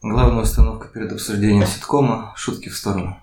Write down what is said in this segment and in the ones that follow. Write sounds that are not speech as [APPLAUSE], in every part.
Главная установка перед обсуждением ситкома – шутки в сторону.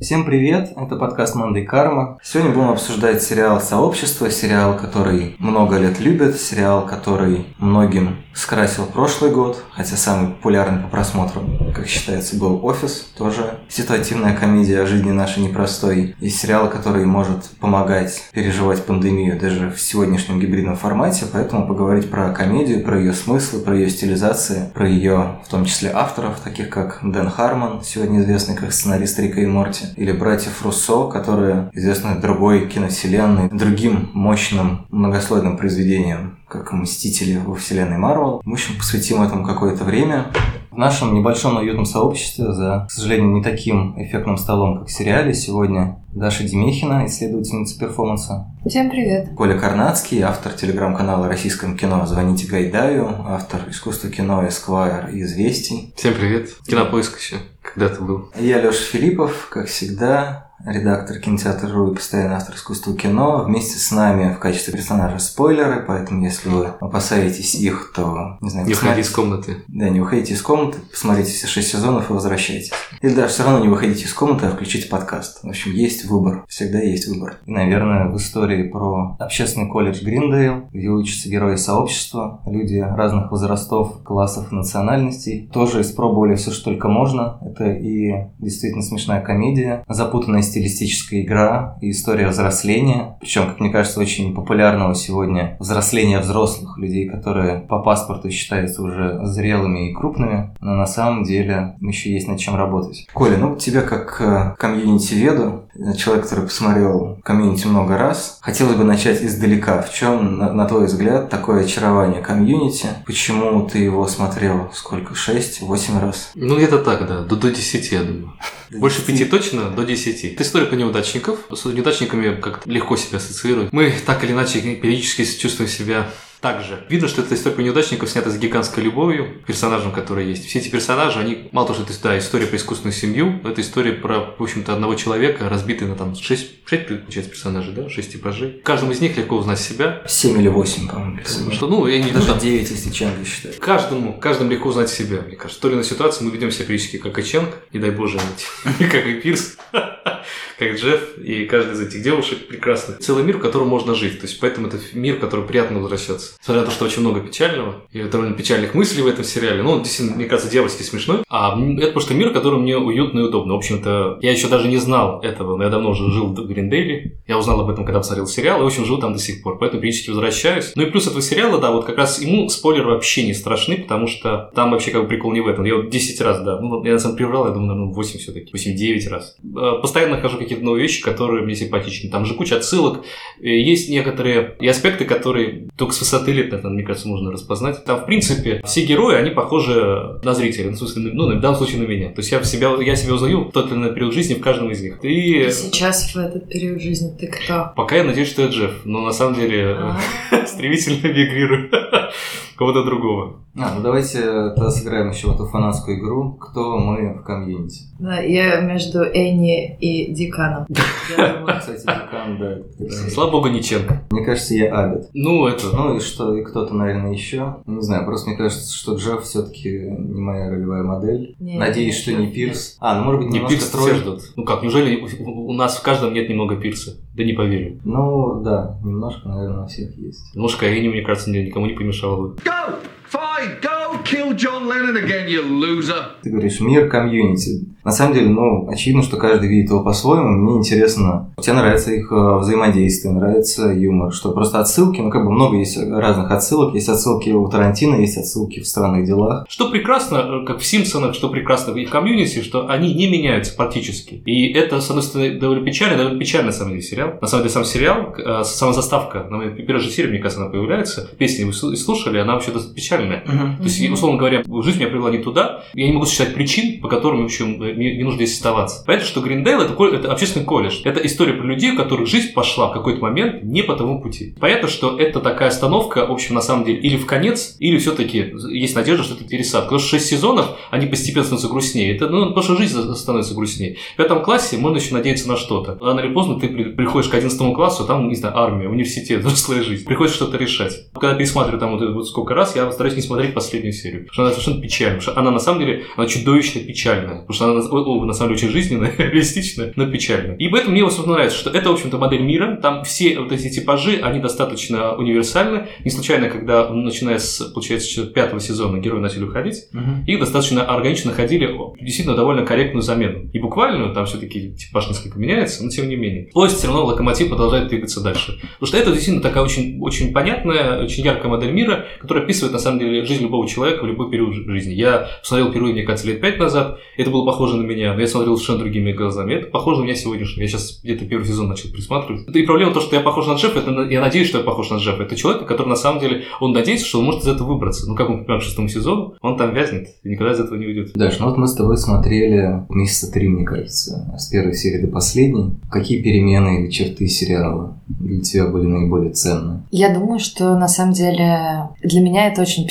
Всем привет, это подкаст Мандай Карма. Сегодня будем обсуждать сериал «Сообщество», сериал, который много лет любят, сериал, который многим скрасил прошлый год, хотя самый популярный по просмотру, как считается, был «Офис», тоже ситуативная комедия о жизни нашей непростой, и сериал, который может помогать переживать пандемию даже в сегодняшнем гибридном формате, поэтому поговорить про комедию, про ее смыслы, про ее стилизации, про ее, в том числе, авторов, таких как Дэн Хармон, сегодня известный как сценарист Рика и Морти, или братьев Руссо, которые известны другой киновселенной, другим мощным многослойным произведением, как «Мстители» во вселенной Марвел. В общем, посвятим этому какое-то время. В нашем небольшом, но уютном сообществе за, к сожалению, не таким эффектным столом, как в сериале, сегодня Даша Демехина, исследовательница перформанса. Всем привет. Коля Карнацкий, автор телеграм-канала «Российском кино. Звоните Гайдаю», автор искусства кино «Эсквайр» и «Известий». Всем привет. Кинопоиск еще когда-то был. Я Леша Филиппов, как всегда, редактор кинотеатра.ру и постоянный автор искусства кино. Вместе с нами в качестве персонажа спойлеры, поэтому если вы опасаетесь их, то, не знаю... Не посмотрите- уходи из комнаты. Да, не выходите из комнаты, посмотрите все шесть сезонов и возвращайтесь. Или даже все равно не выходите из комнаты, а включите подкаст. В общем, есть выбор. Всегда есть выбор. И, наверное, в истории про общественный колледж Гриндейл, где учатся герои сообщества, люди разных возрастов, классов, национальностей, тоже испробовали все, что только можно. Это и действительно смешная комедия, запутанная стилистическая игра и история взросления. Причем, как мне кажется, очень популярного сегодня взросления взрослых людей, которые по паспорту считаются уже зрелыми и крупными, но на самом деле еще есть над чем работать. Коля, ну тебя как э, комьюнити-веду, человек, который посмотрел комьюнити много раз, хотелось бы начать издалека. В чем, на, на твой взгляд, такое очарование комьюнити? Почему ты его смотрел сколько? 6-8 раз? Ну, где-то так, да. До, до 10, я думаю. Больше пяти точно, до 10. Это история про неудачников. С неудачниками как-то легко себя ассоциировать. Мы так или иначе периодически чувствуем себя так же. Видно, что эта история неудачников снята с гигантской любовью к персонажам, которые есть. Все эти персонажи, они, мало того, что это да, история про искусственную семью, это история про, в общем-то, одного человека, разбитый на там 6, 6 получается, персонажей, да, 6 типажей. В каждом из них легко узнать себя. 7 или 8, по-моему. персонажей. Что, ну, я не Даже знаю, 9, если Чанга считать. Каждому, каждому легко узнать себя, мне кажется. Той или иной ситуации мы ведем себя периодически как и Ченг, не дай боже, [LAUGHS] как и Пирс, как Джефф, и каждая из этих девушек прекрасных. Целый мир, в котором можно жить. То есть, поэтому это мир, в который приятно возвращаться. Несмотря на то, что очень много печального, и довольно печальных мыслей в этом сериале. Ну, действительно, мне кажется, дьявольски смешной. А это просто мир, который мне уютно и удобно. В общем-то, я еще даже не знал этого, но я давно уже жил в Гриндейле. Я узнал об этом, когда посмотрел сериал, и, общем, живу там до сих пор. Поэтому периодически возвращаюсь. Ну и плюс этого сериала, да, вот как раз ему спойлеры вообще не страшны, потому что там вообще как бы прикол не в этом. Я вот 10 раз, да, ну, я на самом деле приврал, я думаю, наверное, 8 все-таки, 8-9 раз. Э, Постоянно нахожу какие-то новые вещи, которые мне симпатичны. Там же куча отсылок. Э, Есть некоторые и аспекты, которые только с высоты лет, мне кажется, можно распознать. Там, в принципе, все герои, они похожи на зрителя, ну, ну, в данном случае на меня. То есть я себя, я себя узнаю в тот или иной период жизни в каждом из них. И Сейчас в этот период жизни ты кто? пока я надеюсь, что я Джефф, но на самом деле А? [LAUGHS] стремительно мигрирую [LAUGHS] кого-то другого. А, ну давайте тогда сыграем еще в эту фанатскую игру «Кто мы в комьюнити». Да, я между Энни и Диканом. [LAUGHS] Кстати, Дикан, да. Слава богу, не Ченг. Мне кажется, я Абет. Ну, это... Ну и что, и кто-то, наверное, еще. Не знаю, просто мне кажется, что Джефф все-таки не моя ролевая модель. Надеюсь, что не Пирс. А, ну может быть, Не немножко Пирс все ждут. Ну как, неужели у, нас в каждом нет немного Пирса? Да не поверю. Ну да, немножко, наверное, у всех есть. Немножко Энни, мне кажется, ни- никому не помешало бы. Go! Fine, go kill John Lennon again, you loser! Ты говоришь, мир комьюнити. На самом деле, ну, очевидно, что каждый видит его по-своему. Мне интересно, тебе нравится их э, взаимодействие, нравится юмор, что просто отсылки, ну, как бы много есть разных отсылок. Есть отсылки у Тарантино, есть отсылки в странных делах. Что прекрасно, э, как в Симпсонах, что прекрасно в их комьюнити, что они не меняются практически. И это, с одной стороны, довольно печально, довольно печальный, на самом деле, сериал. На самом деле, сам сериал, э, сама заставка, на моей первой же серии, мне кажется, она появляется. Песни вы слу- слушали, она вообще достаточно печальная. То есть И, условно говоря, жизнь меня привела не туда, я не могу сосчитать причин, по которым, в общем, мне не нужно здесь оставаться. Понятно, что Гриндейл это, это общественный колледж. Это история про людей, у которых жизнь пошла в какой-то момент не по тому пути. Понятно, что это такая остановка, в общем, на самом деле, или в конец, или все-таки есть надежда, что это пересадка. Потому что 6 сезонов, они постепенно становятся грустнее. Это, ну, потому что жизнь становится грустнее. В пятом классе можно еще надеяться на что-то. Рано или поздно ты при- приходишь к 11 классу, там, не знаю, армия, университет, взрослая жизнь. Приходится что-то решать. Когда пересматриваю там вот, вот сколько раз, я стараюсь не смотреть последнюю серию. Потому что она совершенно печальная. Потому что она на самом деле, она чудовищно печальная. Потому что она о, на самом деле очень жизненная, [LAUGHS] реалистичная, но печальная. И поэтому мне в основном нравится, что это, в общем-то, модель мира. Там все вот эти типажи, они достаточно универсальны. Не случайно, когда, начиная с, получается, пятого сезона герои начали уходить, их достаточно органично находили действительно довольно корректную замену. И буквальную, там все-таки типаж несколько меняется, но тем не менее. Поезд все равно локомотив продолжает двигаться дальше. Потому что это действительно такая очень, очень понятная, очень яркая модель мира, которая описывает на самом деле жизнь любого человека в любой период жи- жизни. Я смотрел впервые, мне кажется, лет пять назад, это было похоже на меня, но я смотрел совершенно другими глазами. Это похоже на меня сегодняшнего. Я сейчас где-то первый сезон начал присматривать. И проблема то, что я похож на Джеффа, это я надеюсь, что я похож на Джеффа. Это человек, который на самом деле, он надеется, что он может из этого выбраться. Ну, как он, например, к шестому сезону, он там вязнет и никогда из этого не уйдет. Даш, ну вот мы с тобой смотрели месяца три, мне кажется, с первой серии до последней. Какие перемены или черты сериала для тебя были наиболее ценны? Я думаю, что на самом деле для меня это очень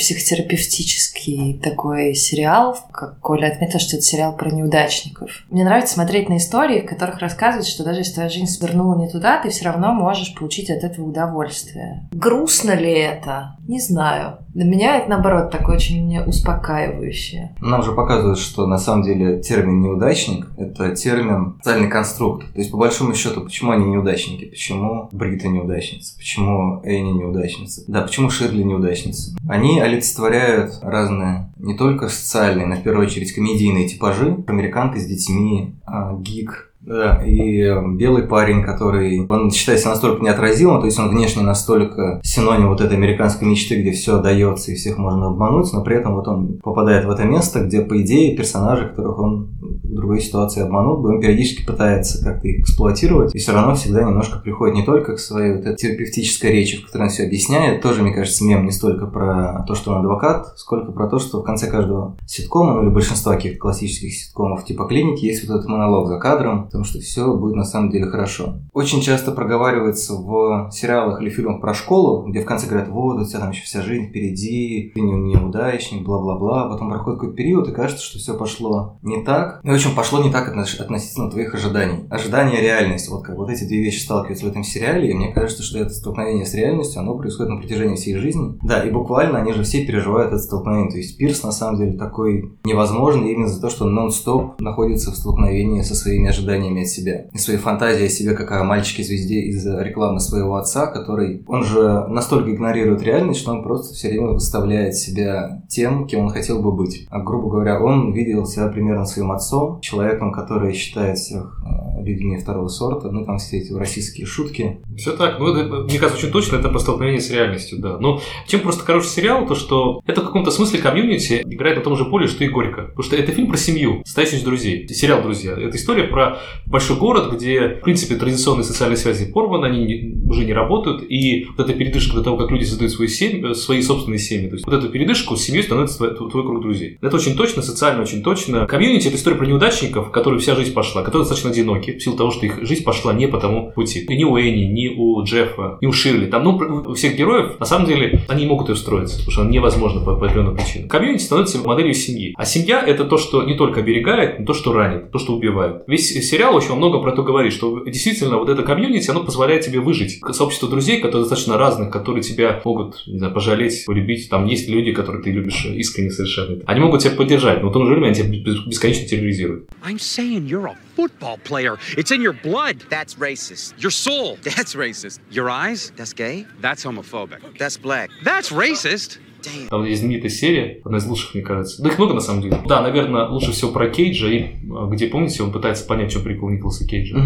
психотерапевтический такой сериал. Как Коля отметил, что это сериал про неудачников. Мне нравится смотреть на истории, в которых рассказывают, что даже если твоя жизнь свернула не туда, ты все равно можешь получить от этого удовольствие. Грустно ли это? Не знаю. Для меня это, наоборот, такое очень успокаивающее. Нам же показывают, что на самом деле термин неудачник – это термин социальный конструкт. То есть, по большому счету, почему они неудачники? Почему Брита неудачница? Почему Энни неудачница? Да, почему Ширли неудачница? Они олицетворяют разные, не только социальные, но в первую очередь комедийные типажи. Американка с детьми, а, гик, да, и э, белый парень, который, он считается настолько неотразимым, то есть он внешне настолько синоним вот этой американской мечты, где все дается и всех можно обмануть, но при этом вот он попадает в это место, где, по идее, персонажи, которых он в другой ситуации обманул бы, он периодически пытается как-то их эксплуатировать, и все равно всегда немножко приходит не только к своей вот этой терапевтической речи, в которой он все объясняет, тоже, мне кажется, мем не столько про то, что он адвокат, сколько про то, что в конце каждого ситкома, ну или большинства каких-то классических ситкомов типа клиники, есть вот этот монолог за кадром, потому что все будет на самом деле хорошо. Очень часто проговаривается в сериалах или фильмах про школу, где в конце говорят, вот, у тебя там еще вся жизнь впереди, ты не неудачник, бла-бла-бла. Потом проходит какой-то период, и кажется, что все пошло не так. И, в общем, пошло не так относ- относительно твоих ожиданий. Ожидания реальность. Вот как вот эти две вещи сталкиваются в этом сериале, и мне кажется, что это столкновение с реальностью, оно происходит на протяжении всей жизни. Да, и буквально они же все переживают это столкновение. То есть Пирс на самом деле такой невозможный именно за то, что он нон-стоп находится в столкновении со своими ожиданиями от себя. И своей фантазией о себе, как о мальчике-звезде из рекламы своего отца, который... Он же настолько игнорирует реальность, что он просто все время выставляет себя тем, кем он хотел бы быть. А, грубо говоря, он видел себя примерно своим отцом, человеком, который считает всех э, людьми второго сорта, ну там все эти российские шутки. Все так. Ну, это, мне кажется, очень точно это про столкновение с реальностью, да. Но чем просто хороший сериал, то что это в каком-то смысле комьюнити играет на том же поле, что и Горько. Потому что это фильм про семью, состоящий из друзей. Сериал «Друзья». Это история про большой город, где, в принципе, традиционные социальные связи порваны, они не- уже не работают, и вот эта передышка до того, как люди создают свои, семьи, свои собственные семьи, то есть вот эту передышку с семьей становится твой, твой круг друзей. Это очень точно, социально очень точно. Community – это история про неудачников, которые вся жизнь пошла, которые достаточно одиноки, в силу того, что их жизнь пошла не по тому пути. И ни у Энни, ни у Джеффа, ни у Ширли. Там, ну, у всех героев, на самом деле, они не могут ее встроиться, потому что невозможно по, по определенным причинам. Community становится моделью семьи. А семья – это то, что не только оберегает, но то, что ранит, то, что убивает. Весь сериал очень много про это говорит, что действительно вот это комьюнити, оно позволяет тебе выжить. Сообщество друзей, которые достаточно разных, которые тебя могут, не знаю, пожалеть, полюбить. Там есть люди, которых ты любишь искренне совершенно. Они могут тебя поддержать, но в том же время они тебя бес- бесконечно терроризируют. I'm saying you're a football player. It's in your blood. That's racist. Your soul. [LAUGHS] That's racist. Your eyes? That's gay. That's homophobic. That's black. That's racist. Damn. Там есть знаменитая серия, одна из лучших, мне кажется. Да их много, на самом деле. Да, наверное, лучше всего про Кейджа, и, э, где, помните, он пытается понять, в чем прикол Николаса Кейджа.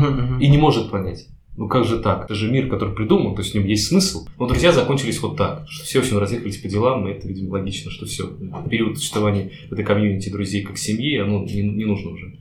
И не может понять. Ну как же так? Это же мир, который придуман, то есть в нем есть смысл. Но друзья закончились вот так, что все очень разъехались по делам, и это, видимо, логично, что все. Период существования этой комьюнити друзей как семьи, оно не, не нужно уже.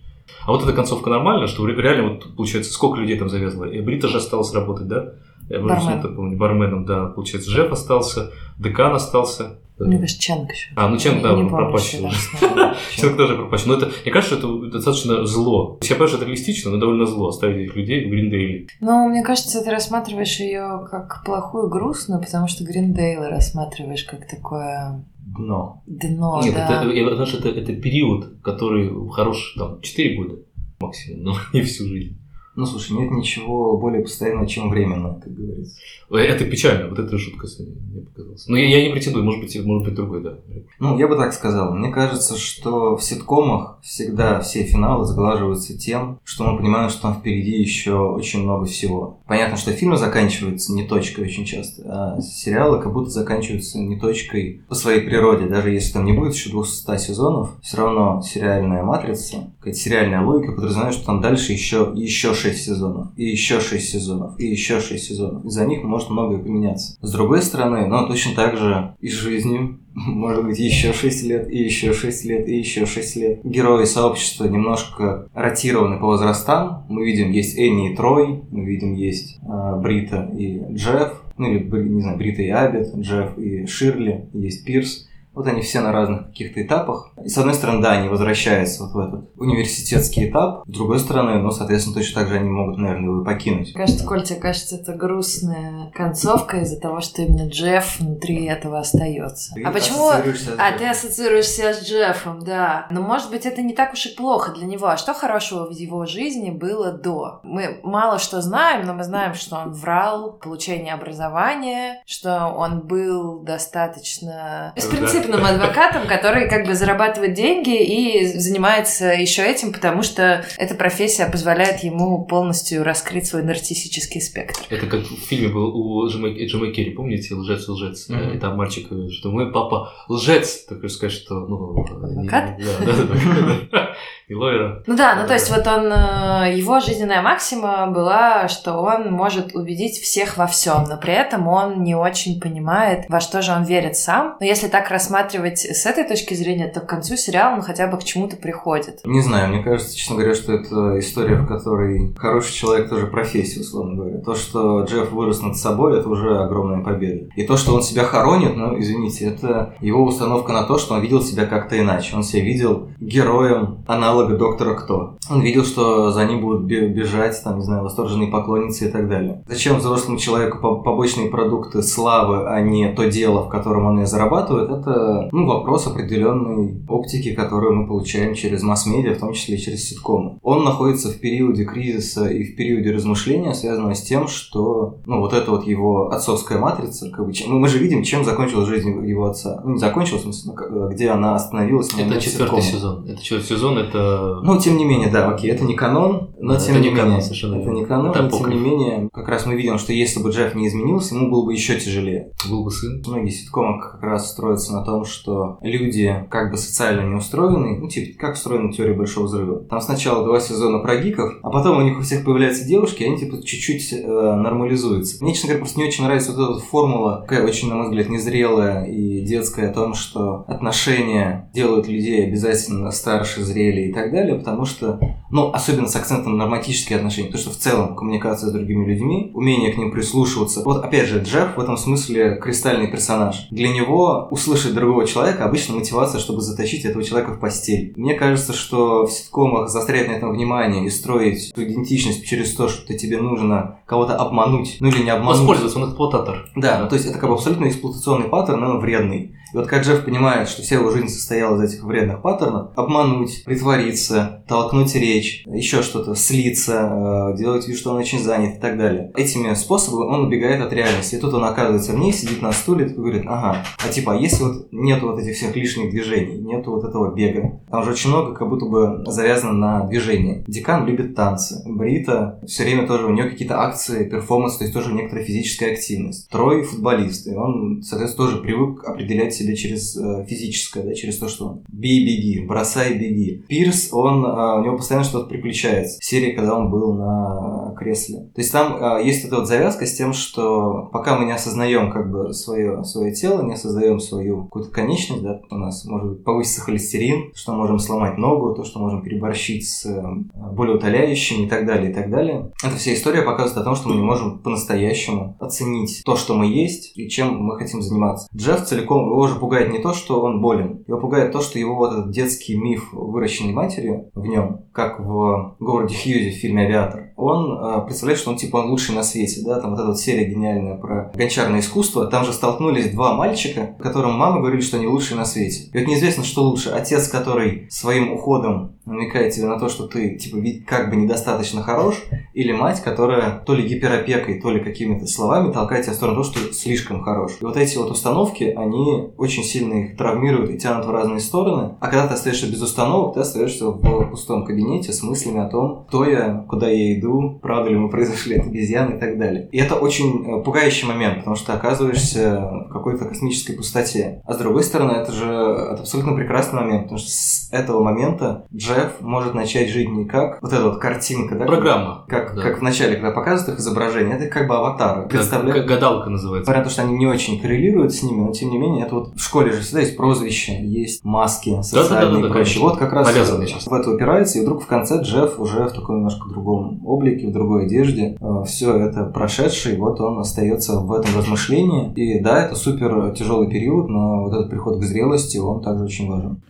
А вот эта концовка нормальная, что реально вот получается, сколько людей там завязано. И Брита же осталась работать, да? Я Бармен. это помню, барменом, да, получается, Джефф остался, Декан остался, Мне кажется, Ченг еще. А, ну Ченг, да, что снова. [LAUGHS] Ченг тоже пропащил. Но это, мне кажется, что это достаточно зло. Я понимаю, что это реалистично, но довольно зло оставить этих людей в Гриндейле. Ну, мне кажется, ты рассматриваешь ее как плохую и грустную, потому что Гриндейл рассматриваешь как такое Дно. дно, Нет, да. это, я- знаешь, это, это период, который хороший, там, 4 года максимум, но [LAUGHS] не всю жизнь. Ну, слушай, нет ничего более постоянного, чем временно, как говорится. Э, Это печально, вот это жутко мне показалось. Но я, я не претендую, может быть, может быть другой, да. Ну, я бы так сказал. Мне кажется, что в ситкомах всегда все финалы сглаживаются тем, что мы понимаем, что там впереди еще очень много всего. Понятно, что фильмы заканчиваются не точкой очень часто, а сериалы как будто заканчиваются не точкой по своей природе. Даже если там не будет еще 200 сезонов, все равно сериальная матрица, какая-то сериальная логика подразумевает, что там дальше еще, еще 6 сезонов, и еще 6 сезонов, и еще 6 сезонов. И за них может многое поменяться. С другой стороны, ну, точно так же и с жизнью может быть, еще 6 лет, и еще 6 лет, и еще 6 лет. Герои сообщества немножко ротированы по возрастам. Мы видим, есть Энни и Трой, мы видим, есть э, Брита и Джефф, ну или, не знаю, Брита и Аббет, Джефф и Ширли, есть Пирс. Вот они все на разных каких-то этапах. И с одной стороны, да, они возвращаются вот в этот университетский этап. С другой стороны, ну, соответственно, точно так же они могут, наверное, его покинуть. Кажется, Коль, тебе кажется, это грустная концовка из-за того, что именно Джефф внутри этого остается. Ты а почему... А, ты ассоциируешься с Джеффом, да. Но, может быть, это не так уж и плохо для него. А что хорошего в его жизни было до? Мы мало что знаем, но мы знаем, что он врал в получении образования, что он был достаточно беспринципным адвокатом, который как бы зарабатывает деньги и занимается еще этим, потому что эта профессия позволяет ему полностью раскрыть свой нарциссический спектр. Это как в фильме был у Джима, Джима Керри, помните, «Лжец, лжец»? Мгм. И там мальчик, говорит, что мой папа лжец. Так сказать, что... Ну, Адвокат? Не, да, да, да. [LAUGHS] И лойера. Ну да, ну то есть вот он, э, его жизненная максима была, что он может убедить всех во всем, но при этом он не очень понимает, во что же он верит сам. Но если так рассматривать с этой точки зрения, то к концу сериала он хотя бы к чему-то приходит. Не знаю, мне кажется, честно говоря, что это история, в которой хороший человек тоже профессия, условно говоря. То, что Джефф вырос над собой, это уже огромная победа. И то, что он себя хоронит, ну, извините, это его установка на то, что он видел себя как-то иначе. Он себя видел героем аналога Доктора Кто. Он видел, что за ним будут бе- бежать, там, не знаю, восторженные поклонницы и так далее. Зачем взрослому человеку по- побочные продукты славы, а не то дело, в котором он ее зарабатывает, это, ну, вопрос определенной оптики, которую мы получаем через масс-медиа, в том числе и через ситкомы. Он находится в периоде кризиса и в периоде размышления, связанного с тем, что, ну, вот эта вот его отцовская матрица, как бы, чем- ну, мы же видим, чем закончилась жизнь его отца. Ну, не закончилась, в смысле, где она остановилась. на Это четвертый сезон. Это четвертый сезон, это... Ну, тем не менее, да, окей, это не канон, но Да, тем это не не канон, менее, совершенно это не канон, Это но тем не менее, как раз мы видим, что если бы Джефф не изменился, ему было бы еще тяжелее. Был бы сын. Многие ситкомы как раз строятся на том, что люди как бы социально не устроены, ну, типа, как устроена теория Большого Взрыва. Там сначала два сезона про гиков, а потом у них у всех появляются девушки, и они, типа, чуть-чуть э, нормализуются. Мне, честно говоря, просто не очень нравится вот эта формула, такая очень, на мой взгляд, незрелая и детская о том, что отношения делают людей обязательно старше, зрелее и так далее, потому что, ну, особенно с акцентом на норматические отношения, потому что в целом коммуникация с другими людьми, умение к ним прислушиваться. Вот, опять же, Джефф в этом смысле кристальный персонаж. Для него услышать другого человека обычно мотивация, чтобы затащить этого человека в постель. Мне кажется, что в ситкомах заострять на этом внимание и строить эту идентичность через то, что тебе нужно кого-то обмануть, ну или не обмануть. Воспользоваться, он эксплуататор. Да, ну то есть это как бы абсолютно эксплуатационный паттерн, но он вредный. И вот как Джефф понимает, что вся его жизнь состояла из этих вредных паттернов, обмануть, притвориться, толкнуть речь, еще что-то, слиться, э, делать вид, что он очень занят и так далее. Этими способами он убегает от реальности. И тут он оказывается в ней, сидит на стуле и говорит, ага, а типа, а если вот нет вот этих всех лишних движений, нету вот этого бега, там же очень много как будто бы завязано на движение. Декан любит танцы, Брита все время тоже у нее какие-то акции, перформанс, то есть тоже некоторая физическая активность. Трой футболист, и он, соответственно, тоже привык определять себя через э, физическое, да, через то, что бей, беги, бросай, беги. Пирс, он, э, у него постоянно что-то приключается. Серия, когда он был на кресле. То есть там э, есть эта вот завязка с тем, что пока мы не осознаем как бы свое, свое тело, не осознаем свою какую-то конечность, да, у нас может быть повыситься холестерин, что можем сломать ногу, то, что можем переборщить с э, болеутоляющими и так далее, и так далее. Эта вся история показывает о том, что мы не можем по-настоящему оценить то, что мы есть и чем мы хотим заниматься. Джефф целиком, его же пугает не то, что он болен, его пугает то, что его вот этот детский миф, выращенный матерью в нем, как в городе Хьюзи в фильме «Авиатор», он э, представляет, что он типа он лучший на свете, да, там вот эта вот серия гениальная про гончарное искусство, там же столкнулись два мальчика, которым мама говорили, что они лучшие на свете. И вот неизвестно, что лучше, отец, который своим уходом намекает тебе на то, что ты типа как бы недостаточно хорош, или мать, которая то ли гиперопекой, то ли какими-то словами толкает тебя в сторону того, что слишком хорош. И вот эти вот установки, они очень сильно их травмируют и тянут в разные стороны. А когда ты остаешься без установок, ты остаешься в пустом кабинете с мыслями о том, кто я, куда я иду, правда ли мы произошли от обезьян и так далее. И это очень э, пугающий момент, потому что оказываешься в какой-то космической пустоте. А с другой стороны, это же это абсолютно прекрасный момент, потому что с этого момента Джефф может начать жить не как вот эта вот картинка, да? Программа. Как, Да. как в начале, когда показывают их изображение, это как бы аватары. Как- Представляю. как гадалка называется. Понятно, что они не очень коррелируют с ними, но тем не менее, это вот в школе же всегда есть прозвища, есть маски социальные Да-да-да-да, и прочее. Вот как раз сейчас. в это упирается, и вдруг в конце Джефф уже в таком немножко другом облике, в другой одежде. Все это прошедший, вот он остается в этом размышлении. И да, это супер тяжелый период, но вот этот приход к зрелости, он также очень важен.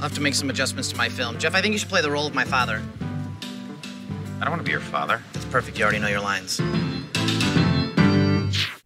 I'll have to make some adjustments to my film. Jeff, I think you should play the role of my father. I don't want to be your father. That's perfect. You already know your lines.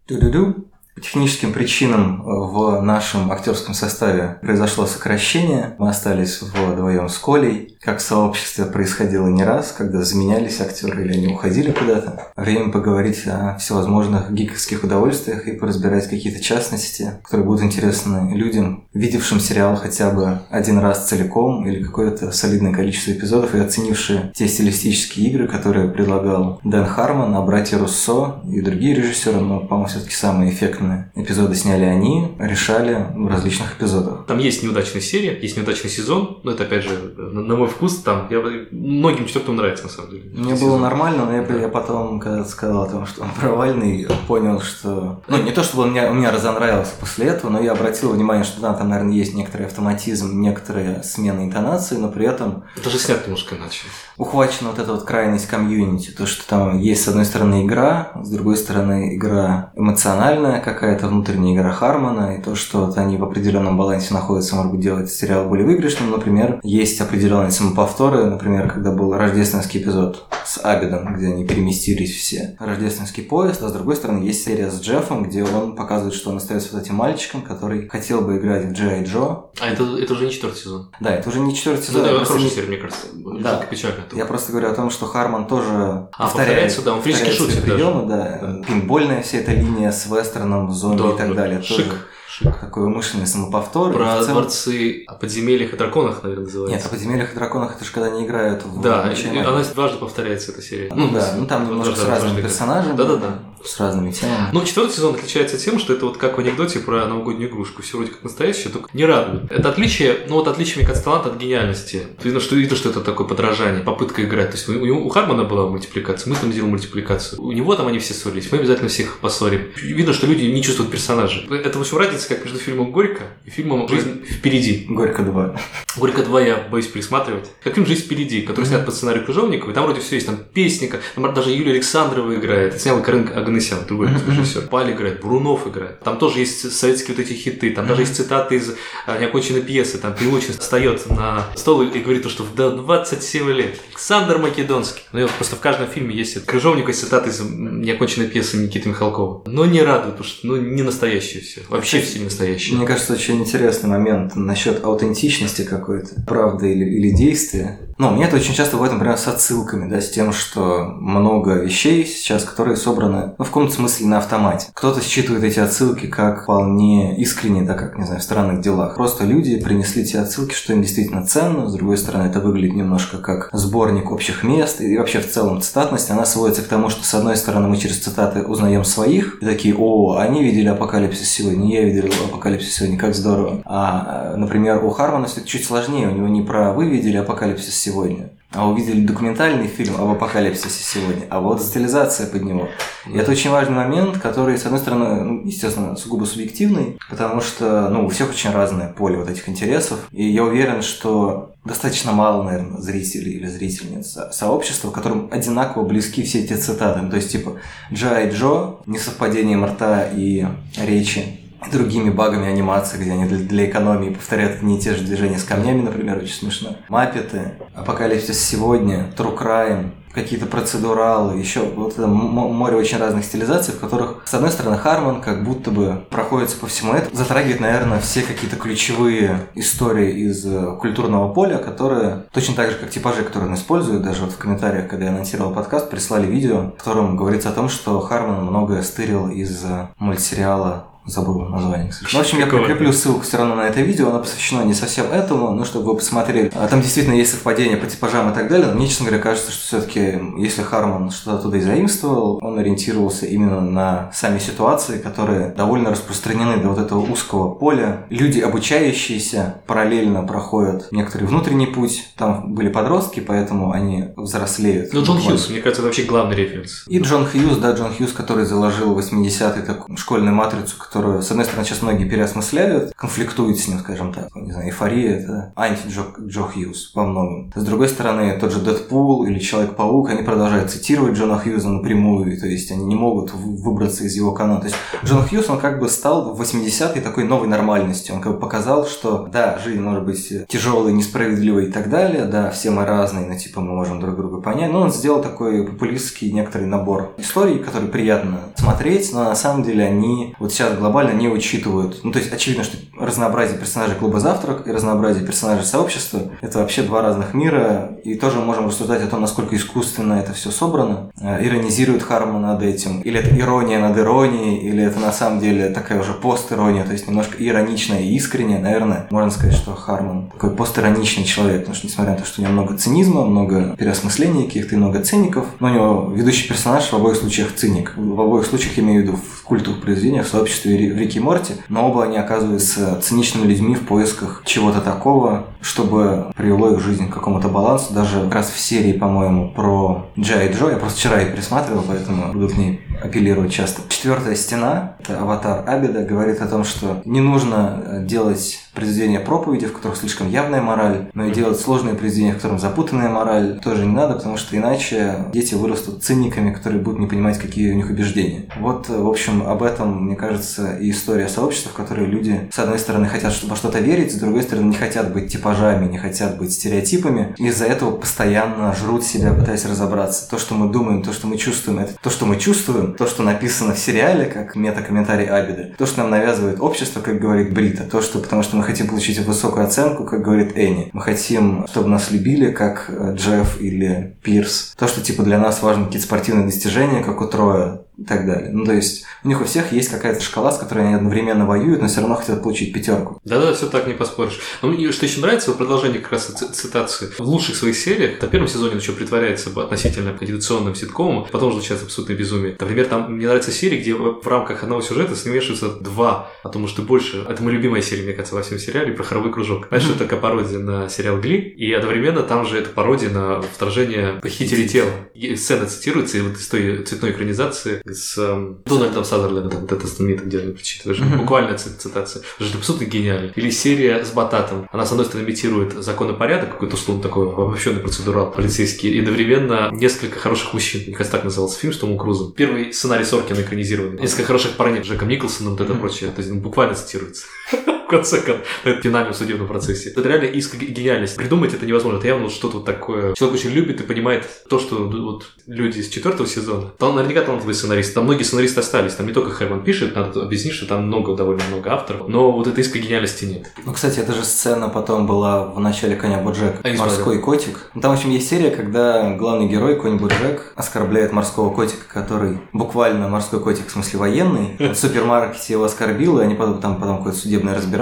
Ду-ду-ду. По техническим причинам э, в нашем актерском составе произошло сокращение. Мы остались вдвоем с Колей. Как в сообществе происходило не раз, когда заменялись актеры или они уходили куда-то. Время поговорить о всевозможных гиковских удовольствиях и поразбирать какие-то частности, которые будут интересны людям, видевшим сериал хотя бы один раз целиком или какое-то солидное количество эпизодов и оценившие те стилистические игры, которые предлагал Дэн Хармон, а братья Руссо и другие режиссеры, но, по-моему, все-таки самые эффектные эпизоды сняли они, решали в различных эпизодах. Там есть неудачная серия, есть неудачный сезон, но это, опять же, на мой вкус, там, я, многим четвертым нравится, на самом деле. Мне Сезон. было нормально, но я, я потом, когда сказал о том, что он провальный, понял, что... Ну, не то, чтобы он меня, у меня разонравился после этого, но я обратил внимание, что да, там, наверное, есть некоторый автоматизм, некоторые смены интонации, но при этом Это же снят немножко иначе. ухвачена вот эта вот крайность комьюнити, то, что там есть, с одной стороны, игра, с другой стороны, игра эмоциональная какая-то, внутренняя игра Хармона, и то, что вот они в определенном балансе находятся, может быть, делать сериал более выигрышным, например, есть определенные самоповторы, например, когда был рождественский эпизод с Абидом, где они переместились все, рождественский поезд, а с другой стороны, есть серия с Джеффом, где он показывает, что он остается вот этим мальчиком, который хотел бы играть в Джей Джо. А это, это уже не четвертый сезон. Да, это уже не четвертый сезон, Ну, это просто хорошая не- серия, мне кажется. Да. Печально. я просто говорю о том, что Харман тоже А, повторяет, повторяется, да, он свои шутит даже. приемы, да. Да. Пинбольная вся эта линия с вестерном, зомби Да, и так да. далее. Шик, Тоже шик. такой умышленный самоповтор. Про целом- дворцы о подземельях и драконах, наверное, называется. Нет, о подземельях и драконах это же когда они играют в Да, и она дважды повторяется, эта серия. Ну, да, ну там немножко с дважды- разными дважды. персонажами. Да-да-да. С разными темами. Ну, четвертый сезон отличается тем, что это вот как в анекдоте про новогоднюю игрушку. Все вроде как настоящее, только не радует. Это отличие, ну вот отличие, мне кажется, таланта от гениальности. Видно, что, видно, что это такое подражание, попытка играть. То есть у, у- Хармона была мультипликация, мы там делали мультипликацию. У него там они все ссорились, мы обязательно всех поссорим. Видно, что люди не чувствуют персонажей. Это, в общем, разница, как между фильмом «Горько» и фильмом «Жизнь впереди». Горько 2. Горько 2 я боюсь пересматривать. Как фильм «Жизнь впереди», который снят по сценарию Крыжовникова, и там вроде все есть, там песни, там даже Юлия Александрова играет, снял Карен Аганесян, другой режиссер. Паль играет, Брунов играет. Там тоже есть советские вот эти хиты, там даже есть цитаты из а, неоконченной пьесы, там Прилучин встает на стол и говорит, то, что в 27 лет Александр Македонский. Ну, и вот просто в каждом фильме есть. Крыжовникова цитаты из неоконченной пьесы Никиты Михалкова. Но не радует, потому что ну, не настоящие все. Вообще все не настоящие. Мне кажется, очень интересный момент насчет аутентичности какой-то, правды или, или действия. Ну, мне это очень часто в этом например, с отсылками, да, с тем, что много вещей сейчас, которые собраны, ну, в каком-то смысле на автомате. Кто-то считывает эти отсылки как вполне искренне, да, как, не знаю, в странных делах. Просто люди принесли те отсылки, что им действительно ценно. С другой стороны, это выглядит немножко как сборник общих мест. И вообще в целом цитатность, она сводится к тому, что с одной стороны мы через цитаты узнаем своих, и такие, о, они видели апокалипсис сегодня, я видел апокалипсис сегодня, как здорово. А, э, например, у Хармона все чуть сложнее, у него не про вы видели апокалипсис сегодня, а увидели документальный фильм об апокалипсисе сегодня, а вот стилизация под него. И это очень важный момент, который, с одной стороны, ну, естественно, сугубо субъективный, потому что ну, у всех очень разное поле вот этих интересов. И я уверен, что достаточно мало, наверное, зрителей или зрительниц со- сообщества, которым одинаково близки все эти цитаты. Ну, То есть, типа, Джа и Джо, несовпадением рта и речи, другими багами анимации, где они для, для экономии повторяют одни и те же движения с камнями, например, очень смешно. Маппеты, Апокалипсис сегодня, True Crime, какие-то процедуралы, еще вот это море очень разных стилизаций, в которых, с одной стороны, Харман как будто бы проходится по всему этому, затрагивает, наверное, все какие-то ключевые истории из э, культурного поля, которые точно так же, как типажи, которые он использует, даже вот в комментариях, когда я анонсировал подкаст, прислали видео, в котором говорится о том, что Харман многое стырил из э, мультсериала Забыл название. В общем, я прикреплю ссылку все равно на это видео, оно посвящено не совсем этому, но чтобы вы посмотрели. А Там действительно есть совпадения по типажам и так далее, но мне, честно говоря, кажется, что все-таки, если Харман что-то оттуда и заимствовал, он ориентировался именно на сами ситуации, которые довольно распространены до вот этого узкого поля. Люди, обучающиеся, параллельно проходят некоторый внутренний путь. Там были подростки, поэтому они взрослеют. Ну, Джон. Хьюз, мне кажется, это вообще главный референс. И Джон Хьюз, да, Джон Хьюз, который заложил в 80-е такую школьную матрицу, которую, с одной стороны, сейчас многие переосмысляют, конфликтуют с ним, скажем так. Не знаю, эйфория – это анти-Джо Джо Хьюз во многом. С другой стороны, тот же Дэдпул или Человек-паук, они продолжают цитировать Джона Хьюза напрямую, то есть они не могут выбраться из его канона. То есть Джон Хьюз, он как бы стал в 80-е такой новой нормальностью. Он как бы показал, что да, жизнь может быть тяжелой, несправедливой и так далее, да, все мы разные, но типа мы можем друг друга понять. Но он сделал такой популистский некоторый набор историй, которые приятно смотреть, но на самом деле они вот сейчас глобально не учитывают. Ну, то есть очевидно, что разнообразие персонажей клуба «Завтрак» и разнообразие персонажей сообщества – это вообще два разных мира, и тоже можем рассуждать о том, насколько искусственно это все собрано. Э, Иронизирует Харман над этим. Или это ирония над иронией, или это на самом деле такая уже пост-ирония, то есть немножко ироничная и искренняя. Наверное, можно сказать, что Харман такой постироничный человек, потому что несмотря на то, что у него много цинизма, много переосмыслений каких-то и много циников, но у него ведущий персонаж в обоих случаях циник. В обоих случаях имею в виду в культовых произведениях, в сообществе в Рике и Морти, но оба они оказываются циничными людьми в поисках чего-то такого, чтобы привело их жизнь к какому-то балансу. Даже как раз в серии, по-моему, про Джай и Джо, я просто вчера ее пересматривал, поэтому буду к ней апеллировать часто. Четвертая стена, это аватар Абида, говорит о том, что не нужно э, делать произведения проповеди, в которых слишком явная мораль, но и делать сложные произведения, в которых запутанная мораль, тоже не надо, потому что иначе дети вырастут циниками, которые будут не понимать, какие у них убеждения. Вот, э, в общем, об этом, мне кажется, и история сообщества, в которой люди, с одной стороны, хотят во что-то верить, с другой стороны, не хотят быть типажами, не хотят быть стереотипами, из-за этого постоянно жрут себя, пытаясь разобраться. То, что мы думаем, то, что мы чувствуем, это то, что мы чувствуем, то, что написано в сериале, как мета-комментарий Абида, то, что нам навязывает общество, как говорит Брита, то, что потому что мы хотим получить высокую оценку, как говорит Энни. Мы хотим, чтобы нас любили, как э, Джефф или Пирс. То, что типа для нас важны какие-то спортивные достижения, как у Троя и так далее. Ну, то есть у них у всех есть какая-то шкала, с которой они одновременно воюют, но все равно хотят получить пятерку. Да-да, все так не поспоришь. Но мне что еще нравится, в продолжении как раз ци- цитации. В лучших своих сериях, на первом сезоне он еще притворяется относительно агитационным ситкомом, потом уже начинается абсолютное безумие. Например, там мне нравится серия, где в рамках одного сюжета смешиваются два, а то может и больше. Это моя любимая серия, мне кажется, во всем сериале про хоровой кружок. Знаешь, это такая пародия на сериал Гли, и одновременно там же это пародия на вторжение похитителей тела. И сцена цитируется, и вот из той цветной экранизации с эм, Дональдом Сазерлендом, вот это знаменитый, где он прочитываешь, буквально ци- цитация. Это же абсолютно гениально. Или серия с Бататом. Она, с одной стороны, имитирует закон и порядок, какой-то условно такой обобщенный процедурал полицейский, и одновременно несколько хороших мужчин. Мне кажется, так назывался фильм с Томом Крузом. Первый сценарий Соркина экранизированный. Несколько хороших парней с Джеком Николсоном, вот это прочее. То есть он буквально цитируется. [LAUGHS] В конце концов, на финальном судебном процессе. Это реально ге- гениальность. Придумать это невозможно. Это явно вот что-то вот такое. Человек очень любит и понимает то, что ну, вот люди из четвертого сезона. Там наверняка талантливые сценаристы. Там многие сценаристы остались. Там не только Хэрман пишет, надо объяснить, что там много, довольно много авторов. Но вот этой искры гениальности нет. Ну, кстати, эта же сцена потом была в начале «Коня Боджек». А, Морской котик. Ну, Там, в общем, есть серия, когда главный герой, Конь Боджек, оскорбляет морского котика, который буквально морской котик, в смысле военный. [LAUGHS] В супермаркете его оскорбил, и они потом, там потом какое-то судебное разбирательство,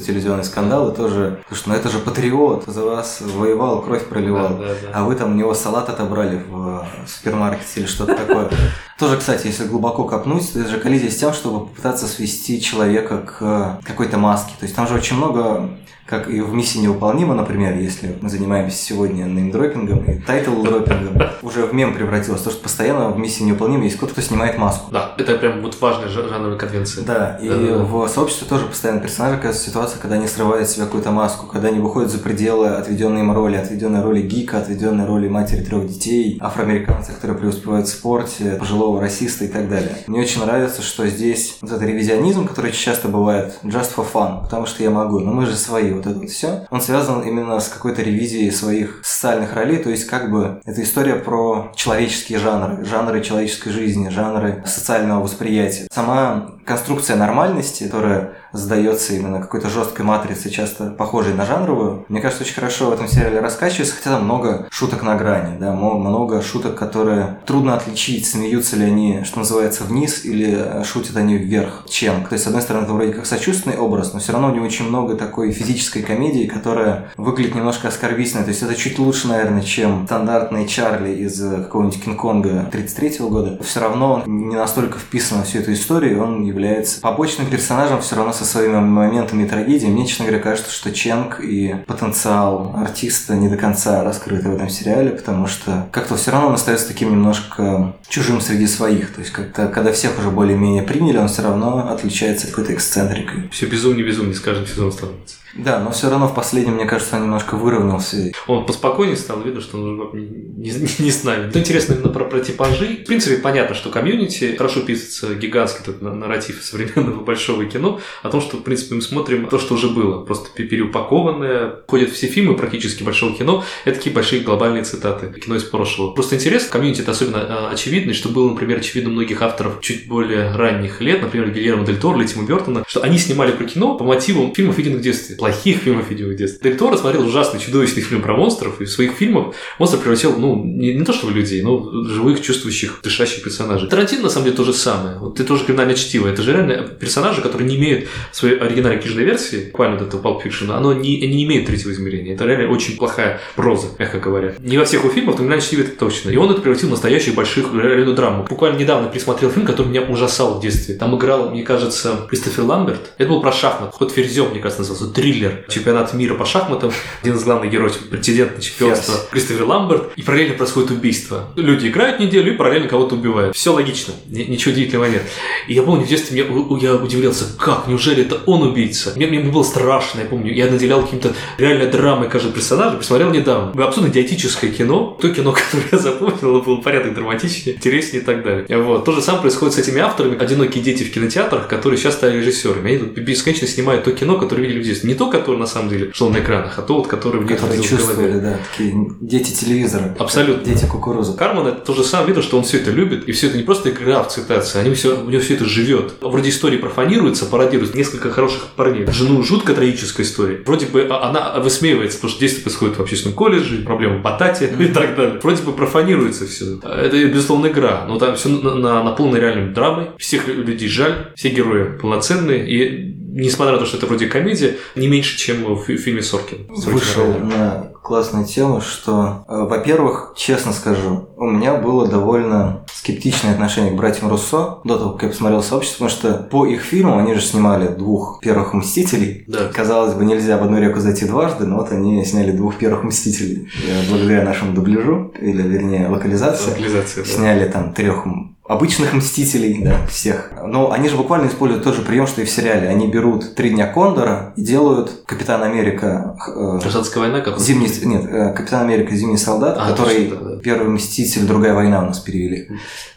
телевизионный скандал, и тоже, слушай, ну это же патриот, за вас воевал, кровь проливал. Да, да, да. А вы там у него салат отобрали в э, супермаркете или что-то такое. [LAUGHS] Тоже, кстати, если глубоко копнуть, то это же коллизия с тем, чтобы попытаться свести человека к какой-то маске. То есть там же очень много, как и в «Миссии невыполнима», например, если мы занимаемся сегодня неймдропингом и тайтл-дропингом, [LAUGHS] уже в мем превратилось, то, что постоянно в миссии невыполнимой есть кто-то, кто снимает маску. Да, это прям вот важная жа- жанровая конвенция. Да, и в сообществе тоже постоянно персонажи оказываются ситуация, когда они срывают с себя какую-то маску, когда они выходят за пределы отведенной им роли, отведенной роли гика, отведенной роли матери трех детей, афроамериканца, который преуспевает в спорте, пожилого расиста и так далее. Мне очень нравится, что здесь вот этот ревизионизм, который часто бывает just for fun, потому что я могу, но мы же свои, вот это вот все, он связан именно с какой-то ревизией своих социальных ролей, то есть как бы это история про человеческие жанры, жанры человеческой жизни, жанры социального восприятия. Сама конструкция нормальности, которая задается именно какой-то жесткой матрицей, часто похожей на жанровую, мне кажется, очень хорошо в этом сериале раскачивается, хотя там много шуток на грани, да, много шуток, которые трудно отличить, смеются ли они, что называется, вниз или э, шутят они вверх, чем. То есть, с одной стороны, это вроде как сочувственный образ, но все равно у него очень много такой физической комедии, которая выглядит немножко оскорбительной. То есть, это чуть лучше, наверное, чем стандартный Чарли из э, какого-нибудь Кинг-Конга 33 года. Все равно он не настолько вписан во всю эту историю, он является побочным персонажем все равно со своими моментами трагедии. Мне, честно говоря, кажется, что Ченг и потенциал артиста не до конца раскрыты в этом сериале, потому что как-то все равно он остается таким немножко чужим среди своих. То есть как-то, когда всех уже более-менее приняли, он все равно отличается какой-то эксцентрикой. Все безумнее, безумнее с каждым сезоном становится. Да, но все равно в последнем, мне кажется, он немножко выровнялся. Он поспокойнее стал, видно, что он уже не, не- не с нами. Что интересно именно про, про типажи. В принципе, понятно, что комьюнити хорошо писается гигантский этот на- нарратив современного [LAUGHS] большого кино о том, что, в принципе, мы смотрим то, что уже было. Просто пе- переупакованное. Ходят все фильмы практически большого кино. Это такие большие глобальные цитаты. Кино из прошлого. Просто интересно, комьюнити это особенно э, очевидный, что было, например, очевидно многих авторов чуть более ранних лет, например, Гильермо Дель Торо или Тима Бертона, что они снимали про кино по мотивам фильмов, виденных в. Плохих фильмов, виденных в детстве. Дель Торо смотрел ужасный, чудовищный фильм про монстров, и в своих фильмах монстр превратил, ну, не, не то что людей, но живых, чувствующих, дышащих персонажей. Тарантино, на самом деле, то же самое. Вот ты тоже криминальное чтиво. Это же реально персонажи, которые не имеют своей оригинальной книжной версии, буквально вот этого Pulp Fiction, оно не, не имеет третьего измерения. Это реально очень плохая проза, мягко говоря. Не во всех его фильмах, но криминальное чтиво это точно. И он это превратил в настоящих больших реальную драму. Буквально недавно пересмотрел фильм, который меня ужасал в детстве. Там играл, мне кажется, Кристофер Ламберт. Это был про шахмат. Ход ферзем, мне кажется, назывался. Триллер. Чемпионат мира по шахматам. Один из главных героев, претендент на чемпионство. Ферзь. Кристофер Ламберт. И параллельно происходит убийство. Люди играют неделю и параллельно кого-то убивают. Все логично. Ни- Ничего удивительного нет. И я помню, в детстве у- я удивлялся, как, неужели это он убийца? Мне, мне было страшно, я помню. Я наделял каким-то реальной драмой каждого персонажа. Посмотрел недавно. Абсолютно идиотическое кино. То кино, [LAUGHS] которое я запомнил, было порядок драматичнее, интереснее и так далее. Вот. То же самое происходит с этими авторами. Одинокие дети в кинотеатрах, которые сейчас стали режиссерами. Они тут бесконечно снимают то кино, которое видели в детстве. Не то, которое на самом деле шло на экранах, а то, вот, которое в них чувствовали, да, такие дети телевизора. Абсолютно. Дети кукурузы. Карман это то же самое, видно, что он все это любит, и все это не просто игра в цитации, они все, у него все это живет. Вроде истории профанируется, пародируется, несколько хороших парней. Жену жутко трагическая история. Вроде бы а- она высмеивается, потому что действие происходит в общественном колледже, проблемы в Батате и так далее. Вроде бы профанируется все. Это, безусловно, игра, но там все наполнено реальной драмой, всех людей жаль, все герои полноценные, и несмотря на то, что это вроде комедия, не меньше, чем в фи- фильме Соркин. Вышел на классную тему, что, э, во-первых, честно скажу, у меня было довольно скептичное отношение к братьям Руссо до того, как я посмотрел «Сообщество», потому что по их фильмам они же снимали двух первых «Мстителей». Да. Казалось бы, нельзя в одну реку зайти дважды, но вот они сняли двух первых «Мстителей». Благодаря нашему дубляжу, или, вернее, локализации, Локализация, да. сняли там трех обычных мстителей, да, всех. Но они же буквально используют тот же прием, что и в сериале. Они берут три дня Кондора и делают Капитан Америка э, Гражданская война как Зимний, нет, э, Капитан Америка Зимний солдат, А, который точно, да, да. Первый мститель, другая война у нас перевели.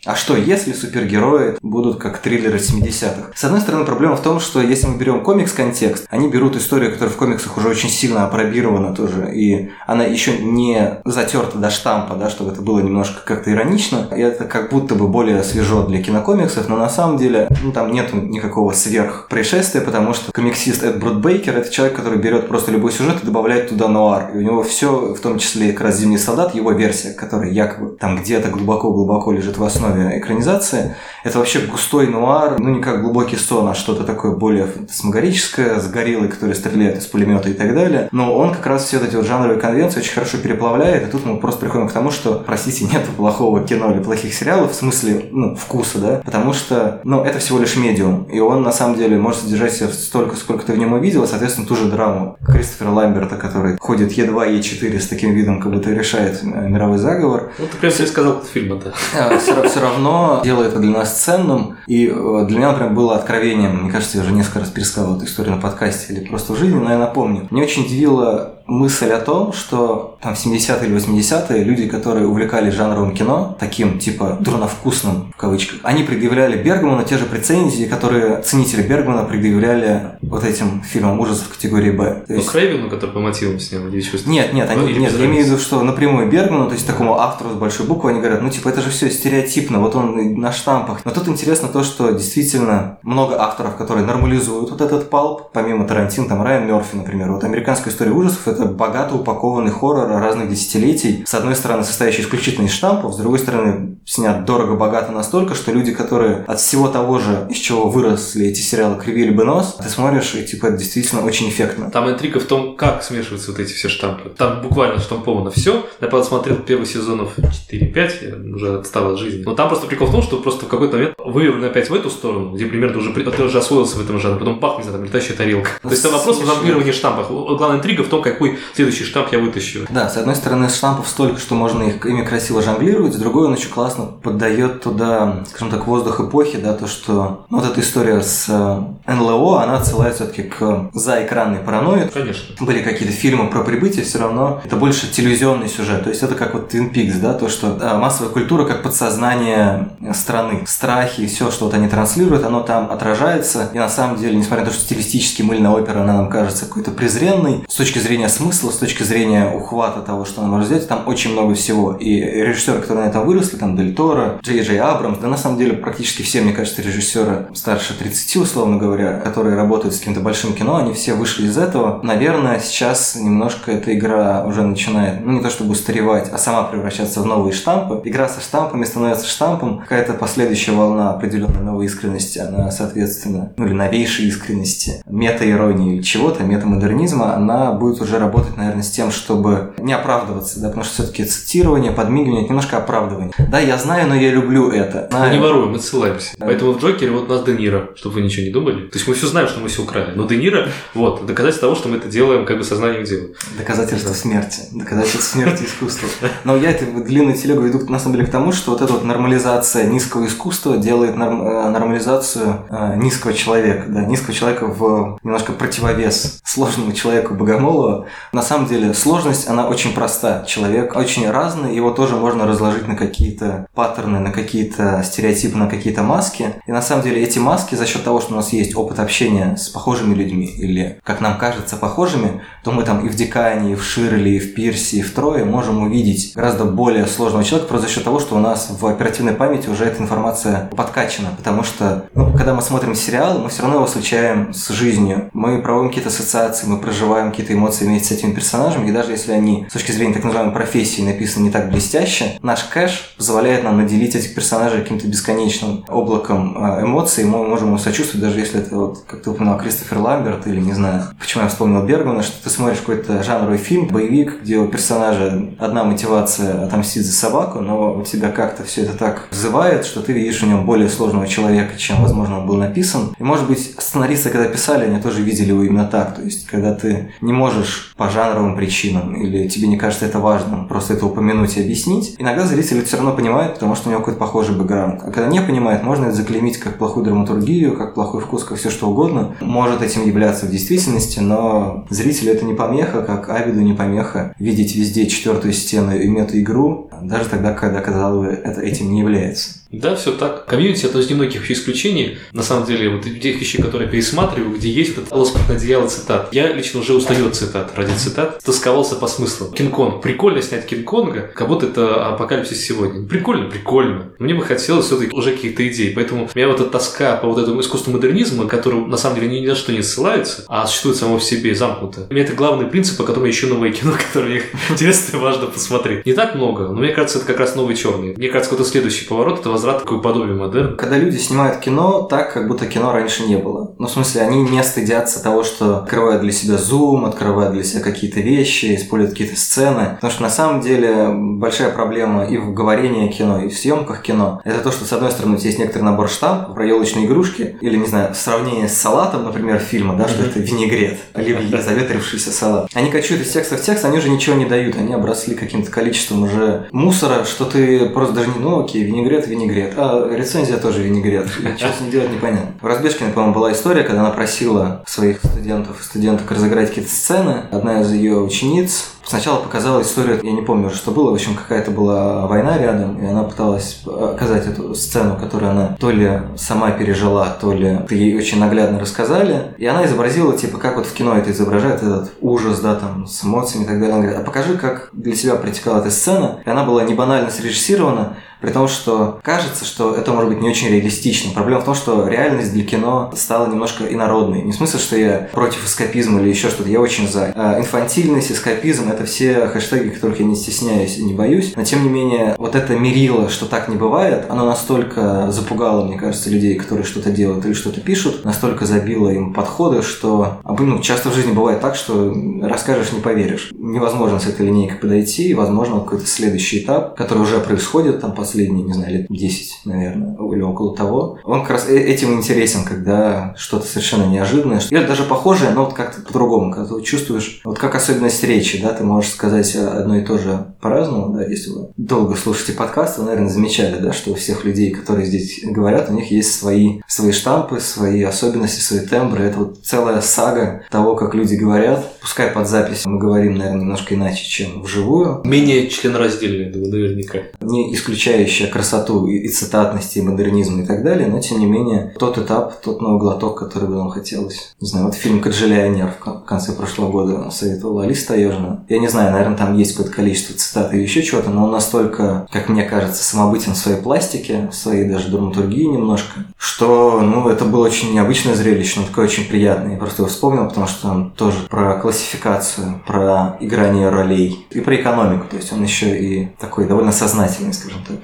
А что, если супергерои будут как триллеры 70-х? С одной стороны, проблема в том, что если мы берем комикс-контекст, они берут историю, которая в комиксах уже очень сильно опробирована тоже, и она еще не затерта до штампа, да, чтобы это было немножко как-то иронично, и это как будто бы более свежо для кинокомиксов, но на самом деле ну, там нет никакого сверхпроисшествия, потому что комиксист Эд Бродбейкер – это человек, который берет просто любой сюжет и добавляет туда нуар, и у него все, в том числе как раз «Зимний солдат», его версия, которая якобы там где-то глубоко-глубоко лежит в основе экранизации, это вообще густой нуар, ну не как глубокий сон, а что-то такое более фантасмагорическое, с гориллой, которые стреляют из пулемета и так далее. Но он как раз все вот эти вот жанровые конвенции очень хорошо переплавляет, и тут мы просто приходим к тому, что, простите, [LAUGHS] нет плохого кино или плохих сериалов, в смысле ну, вкуса, да, потому что, ну, это всего лишь медиум, и он, на самом деле, может содержать в себе столько, сколько ты в нем увидел, соответственно, ту же драму Кристофера Ламберта, который ходит Е2, Е4 с таким видом, как будто решает э, мировой заговор, Ну, ты прям себе сказал фильм, это. все, равно делает это для нас ценным. И э, для меня, например, было откровением, мне кажется, я уже несколько раз пересказывал эту историю на подкасте или просто в жизни, но я напомню. Мне очень удивила мысль о том, что там в 70-е или 80-е люди, которые увлекались жанровым кино, таким типа дурновкусным в кавычках, они предъявляли Бергману те же претензии, которые ценители Бергмана предъявляли вот этим фильмам ужасов категории Б. То Ну, есть- Крейвину, который по мотивам снял, что-то. нет, нет, Ну, они, или нет, я имею в виду, что напрямую Бергману, то есть такому автору с большой буквы, они говорят, ну типа это же все стереотипно, вот он на штампах. Но тут интересно то, что действительно много авторов, которые нормализуют вот этот палп, помимо Тарантино, там Райан Мерфи, например. Вот американская история ужасов это богато упакованный хоррор разных десятилетий. С одной стороны, состоящий исключительно из штампов, с другой стороны, снят дорого-богато настолько, что люди, которые от всего того же, из чего выросли эти сериалы, кривили бы нос, ты смотришь, и типа это действительно очень эффектно. Там интрига в том, как смешиваются вот эти все штампы. Там буквально штамповано все. Я правда смотрел первый сезонов 4-5, я уже отстал от жизни. Но там просто прикол в том, что просто в какой-то момент вывернули опять в эту сторону, где примерно уже, ты уже освоился в этом жанре, потом пах, не знаю, там летающая тарелка. То есть это вопрос в жонглировании штампов. Главная интрига в том, какой следующий штамп я вытащу. Да, с одной стороны, штампов столько, что можно их, ими красиво жонглировать, с другой он еще классно поддает туда, скажем так, воздух эпохи, да, то, что ну, вот эта история с э, НЛО, она отсылает все-таки к заэкранной паранойи. Конечно. Были какие-то фильмы про прибытие, все равно это больше телевизионный сюжет. То есть это как вот Twin Peaks, да, то, что э, массовая культура как подсознание страны. Страхи, все, что вот они транслируют, оно там отражается. И на самом деле, несмотря на то, что стилистически мыльная опера, она нам кажется какой-то презренной, с точки зрения смысла, с точки зрения ухвата того, что она может сделать, там очень много всего. И режиссеры, которые на этом выросли, там Дель Торо, Джей Джей Абрамс, да на самом деле практически все, мне кажется, режиссеры старше 30, условно говоря, которые работают с каким-то большим кино, они все вышли из этого. Наверное, сейчас немножко эта игра уже начинает, ну не то чтобы устаревать, а сама превращаться в новые штампы. Игра со штампами становится штампом, какая-то последующая волна определенной новой искренности, она, соответственно, ну или новейшей искренности, мета-иронии или чего-то, метамодернизма, она будет уже работать, наверное, с тем, чтобы не оправдываться, да, потому что все-таки цитирование, подмигивание, это немножко оправдывание. Да, я знаю, но я люблю это. Мы Знаю. не воруем, мы ссылаемся. Да. Поэтому в Джокере вот у нас Де Ниро, чтобы вы ничего не думали. То есть мы все знаем, что мы все украли. Но Де Ниро, вот, доказательство того, что мы это делаем как бы сознанием дела. Доказательство смерти. Доказательство смерти [LAUGHS] искусства. Но я эту длинную телегу веду на самом деле к тому, что вот эта вот нормализация низкого искусства делает э, нормализацию э, низкого человека. Да, низкого человека в немножко противовес сложному человеку Богомолова. На самом деле сложность, она очень проста. Человек очень разный, его тоже можно разложить на какие-то паттерны, на какие-то стереотипы, на какие-то маски. И на самом деле эти маски за счет того, что у нас есть опыт общения с похожими людьми или, как нам кажется, похожими, то мы там и в Дикане, и в Ширли, и в Пирсе, и в Трое можем увидеть гораздо более сложного человека просто за счет того, что у нас в оперативной памяти уже эта информация подкачана. Потому что, ну, когда мы смотрим сериал, мы все равно его случаем с жизнью. Мы проводим какие-то ассоциации, мы проживаем какие-то эмоции вместе с этими персонажами, и даже если они с точки зрения так называемой профессии написаны не так блестяще, наш кэш позволяет нам наделить этих персонажей каким-то бесконечным облаком э, эмоций, мы можем ему сочувствовать, даже если это, вот, как ты упоминал, Кристофер Ламберт, или, не знаю, почему я вспомнил Бергмана, что ты смотришь какой-то жанровый фильм, боевик, где у персонажа одна мотивация отомстить за собаку, но у тебя как-то все это так взывает, что ты видишь в нем более сложного человека, чем, возможно, он был написан. И, может быть, сценаристы, когда писали, они тоже видели его именно так. То есть, когда ты не можешь по жанровым причинам, или тебе не кажется это важным, просто это упомянуть и объяснить, иногда зрители все равно понимают, потому что у него какой-то похожий бэкграунд. А когда не понимает, можно это заклеймить как плохую драматургию, как плохой вкус, как все что угодно. Может этим являться в действительности, но зрителю это не помеха, как Авиду не помеха видеть везде четвертую стену и мета-игру, даже тогда, когда, казалось бы, это этим не является. Да, все так. Community это из немногих исключений. На самом деле, вот тех вещей, которые пересматриваю, где есть этот лоскутное одеяло цитат. Я лично уже устаю от цитат. Ради цитат. Истосковался по смыслу. Кинг-Конг. Прикольно снять Кинг-Конга, как будто это апокалипсис сегодня. Прикольно, прикольно. Мне бы хотелось все-таки уже каких-то идей. Поэтому у меня вот эта тоска по вот этому искусству модернизма, который на самом деле ни на что не ссылается, а существует само в себе замкнуто. У меня это главный принцип, по которому я ищу новое кино, [LAUGHS] которое мне интересно и важно посмотреть. Не так много, но мне кажется, это как раз новый черный. Мне кажется, какой-то следующий поворот это возврат к подобию модерна. Когда люди снимают кино так, как будто кино раньше не было. Ну, в смысле, они не стыдятся того, что открывают для себя зум, открывают для себя какие-то вещи, используют какие-то сцены. Потому что на самом деле большая проблема и в говорении кино, и в съемках кино. Это то, что, с одной стороны, есть некоторый набор штампов про елочные игрушки, или, не знаю, в сравнении с салатом, например, фильма, да, что это винегрет, оливье, заветрившийся салат. Они качают из текста в текст, они уже ничего не дают, они обросли каким-то количеством уже мусора, что ты просто даже не, ну окей, винегрет, винегрет, а рецензия тоже винегрет, что с ним делать непонятно. В Разбежкиной, по-моему, была история, когда она просила своих студентов и студенток разыграть какие-то сцены. Одна из ее учениц Сначала показала историю, я не помню уже, что было, в общем, какая-то была война рядом, и она пыталась оказать эту сцену, которую она то ли сама пережила, то ли ей очень наглядно рассказали. И она изобразила, типа, как вот в кино это изображает, этот ужас, да, там, с эмоциями и так далее. Она говорит, а покажи, как для тебя протекала эта сцена. И она была не банально срежиссирована, при том, что кажется, что это может быть не очень реалистично. Проблема в том, что реальность для кино стала немножко инородной. Не в смысле, что я против эскапизма или еще что-то, я очень за. А инфантильность, эскапизм – это все хэштеги, которых я не стесняюсь и не боюсь. Но тем не менее, вот это мерило, что так не бывает, оно настолько запугало, мне кажется, людей, которые что-то делают или что-то пишут, настолько забило им подходы, что ну, часто в жизни бывает так, что расскажешь, не поверишь. Невозможно с этой линейкой подойти, и, возможно, какой-то следующий этап, который уже происходит там по последние, не знаю, лет 10, наверное, или около того, он как раз э, этим интересен, когда что-то совершенно неожиданное, или даже похожее, но вот как-то по-другому, когда ты чувствуешь, вот как особенность речи, да, ты можешь сказать одно и то же по-разному, да, если вы долго слушаете подкаст, вы, наверное, замечали, да, что у всех людей, которые здесь говорят, у них есть свои, свои штампы, свои особенности, свои тембры, это вот целая сага того, как люди говорят, пускай под запись мы говорим, наверное, немножко иначе, чем вживую. Менее членораздельные, думаю, наверняка. Не исключая ощущающая красоту и цитатности, и модернизм и так далее, но тем не менее тот этап, тот новый глоток, который бы нам хотелось. Не знаю, вот фильм «Каджелионер» в конце прошлого года советовала Алиса Таежина. Я не знаю, наверное, там есть какое-то количество цитат и еще чего-то, но он настолько, как мне кажется, самобытен в своей пластике, в своей даже драматургии немножко, что, ну, это было очень необычное зрелище, но такое очень приятное. Я просто его вспомнил, потому что там тоже про классификацию, про играние ролей и про экономику. То есть он еще и такой довольно сознательный, скажем так.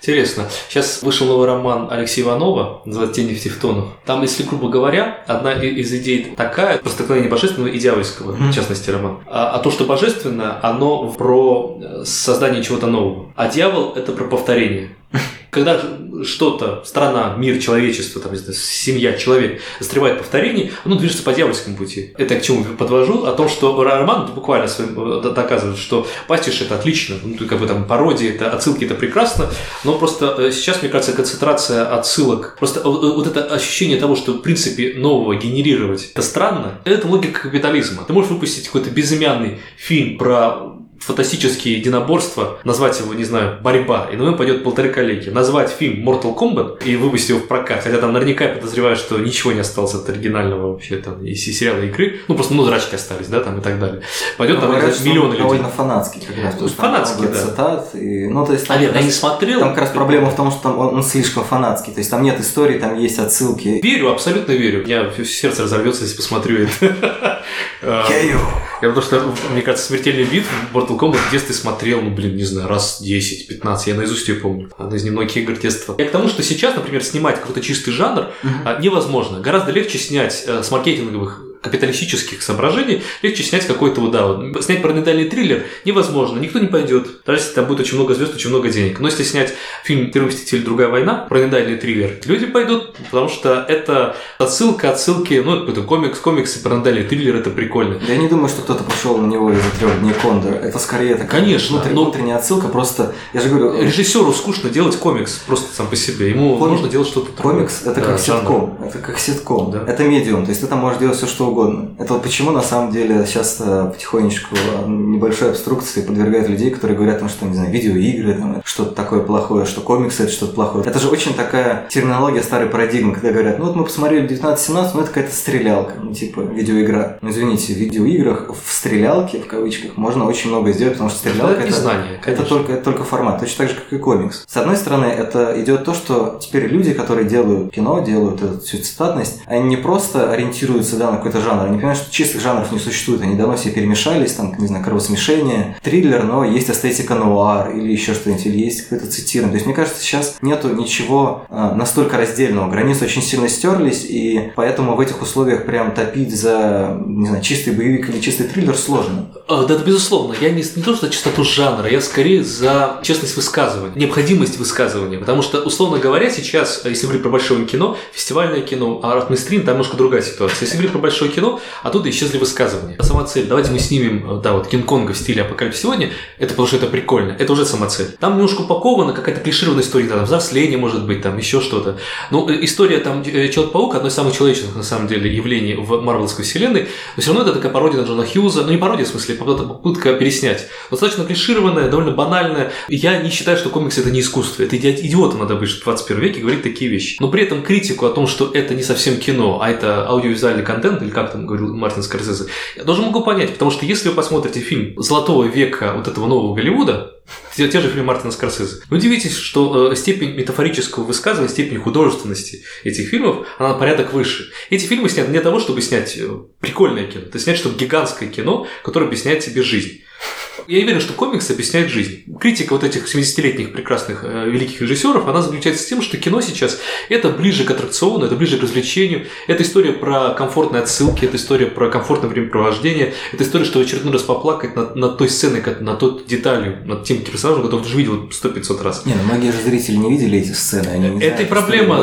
Интересно. Сейчас вышел новый роман Алексея Иванова, называется «Тени в Тевтонах». Там, если грубо говоря, одна из идей такая, простокновение божественного и дьявольского, mm-hmm. в частности, роман. А, а то, что божественное, оно про э, создание чего-то нового. А дьявол – это про повторение. [LAUGHS] Когда что-то, страна, мир, человечество, там, не знаю, семья, человек застревает в повторении, оно движется по дьявольскому пути. Это к чему подвожу? О том, что роман буквально своим, э, доказывает, что пастиш это отлично, ну, как бы там пародия, это отсылки это прекрасно, но просто э, сейчас, мне кажется, концентрация отсылок, просто э, вот это ощущение того, что в принципе нового генерировать, это странно, это логика капитализма. Ты можешь выпустить какой-то безымянный фильм про фантастические единоборства, назвать его, не знаю, борьба, и на него пойдет полторы коллеги. Назвать фильм Mortal Kombat и выпустить его в прокат, хотя там наверняка я подозреваю, что ничего не осталось от оригинального вообще там и сериала игры, ну просто ну зрачки остались, да, там и так далее. Пойдет ну, там говорят, миллионы людей. довольно фанатский как раз, потому что фанатский, там да. цитат, и, ну то есть там, А нет, я не смотрел. там как раз проблема в том, что там он, он слишком фанатский, то есть там нет истории, там есть отсылки. Верю, абсолютно верю. Я сердце разорвется, если посмотрю это. Кею. [LAUGHS] Я потому что, мне кажется, смертельный бит в Mortal Kombat в детстве смотрел, ну, блин, не знаю, раз 10-15. Я наизусть ее помню. Одна из немногих игр детства. Я к тому, что сейчас, например, снимать какой-то чистый жанр а, невозможно. Гораздо легче снять э, с маркетинговых капиталистических соображений, легче снять какой-то вот, да, вот, снять параноидальный триллер невозможно, никто не пойдет, даже если там будет очень много звезд, очень много денег. Но если снять фильм «Первый мститель. Другая война», параноидальный триллер, люди пойдут, потому что это отсылка, отсылки, ну, это комикс, комиксы, параноидальный триллер, это прикольно. Я не думаю, что кто-то пошел на него из-за трех дней Кондора. Это скорее такая Конечно, внутренняя, но- внутренняя отсылка. Просто, я же говорю, Режиссеру скучно делать комикс просто сам по себе. Ему Комик- нужно делать что-то. Комикс это Да, как жанр. ситком. Это как ситком. Да. Это медиум. То есть ты там можешь делать все, что угодно. Это вот почему на самом деле сейчас э, потихонечку э, небольшой обструкции подвергают людей, которые говорят, там, что, не знаю, видеоигры, там, что-то такое плохое, что комиксы это что-то плохое. Это же очень такая терминология старой парадигмы, когда говорят, ну вот мы посмотрели 19-17, ну это какая-то стрелялка, ну типа видеоигра. Ну извините, в видеоиграх, в стрелялке, в кавычках, можно очень много сделать, потому что стрелялка Это это конечно. только, это только формат, точно так же, как и комикс. С одной стороны, это идет то, что теперь люди, которые делают кино, делают эту всю цитатность, они не просто ориентируются да, на какой-то жанр, они понимают, что чистых жанров не существует, они давно все перемешались, там, не знаю, кровосмешение, триллер, но есть эстетика нуар или еще что-нибудь, или есть какое-то цитирование. То есть, мне кажется, сейчас нету ничего э, настолько раздельного. Границы очень сильно стерлись, и поэтому в этих условиях прям топить за, не знаю, чистый боевик или чистый триллер сложно. А, Да, да, безусловно. Я не, не то, что чистоту жанра, я скорее за честность высказывания, необходимость высказывания. Потому что, условно говоря, сейчас, если говорить про большое кино, фестивальное кино, а мейнстрим, там немножко другая ситуация. Если говорить про большое кино, оттуда исчезли высказывания. Сама цель, давайте мы снимем, э, да, вот Кинг-Конга в стиле апокалипсис сегодня, это потому что это прикольно, это уже сама цель. Там немножко упакована какая-то клишированная история, там, взросление может быть, там, еще что-то. Ну, э, история там э, Человек-паук, одно из самых человечных, на самом деле, явлений в Марвеловской вселенной, но все равно это такая пародия на Джона Хьюза, ну не пародия, в смысле, попытка переснять. Достаточно клишированная, довольно банальная. Я не считаю, что комикс это не искусство. Это иди- идиотом надо быть в 21 веке говорить такие вещи. Но при этом критику о том, что это не совсем кино, а это аудиовизуальный контент, или как там говорил Мартин Скорсезе, я тоже могу понять, потому что если вы посмотрите фильм «Золотого века» вот этого нового Голливуда, те, те же фильмы Мартина Скорсезе. Удивитесь, что э, степень метафорического высказывания, степень художественности этих фильмов, она на порядок выше. Эти фильмы сняты не для того, чтобы снять э, прикольное кино, это снять, чтобы гигантское кино, которое объясняет тебе жизнь. Я уверен, что комикс объясняет жизнь. Критика вот этих 70-летних прекрасных э, великих режиссеров, она заключается в том, что кино сейчас это ближе к аттракциону, это ближе к развлечению, это история про комфортные отсылки, это история про комфортное времяпровождение, это история, что в очередной раз поплакать над, над той сценой, как- над той деталью, над тем персонажем, которого ты уже видел 100-500 раз. Не, ну многие же зрители не видели эти сцены, они не Это и проблема.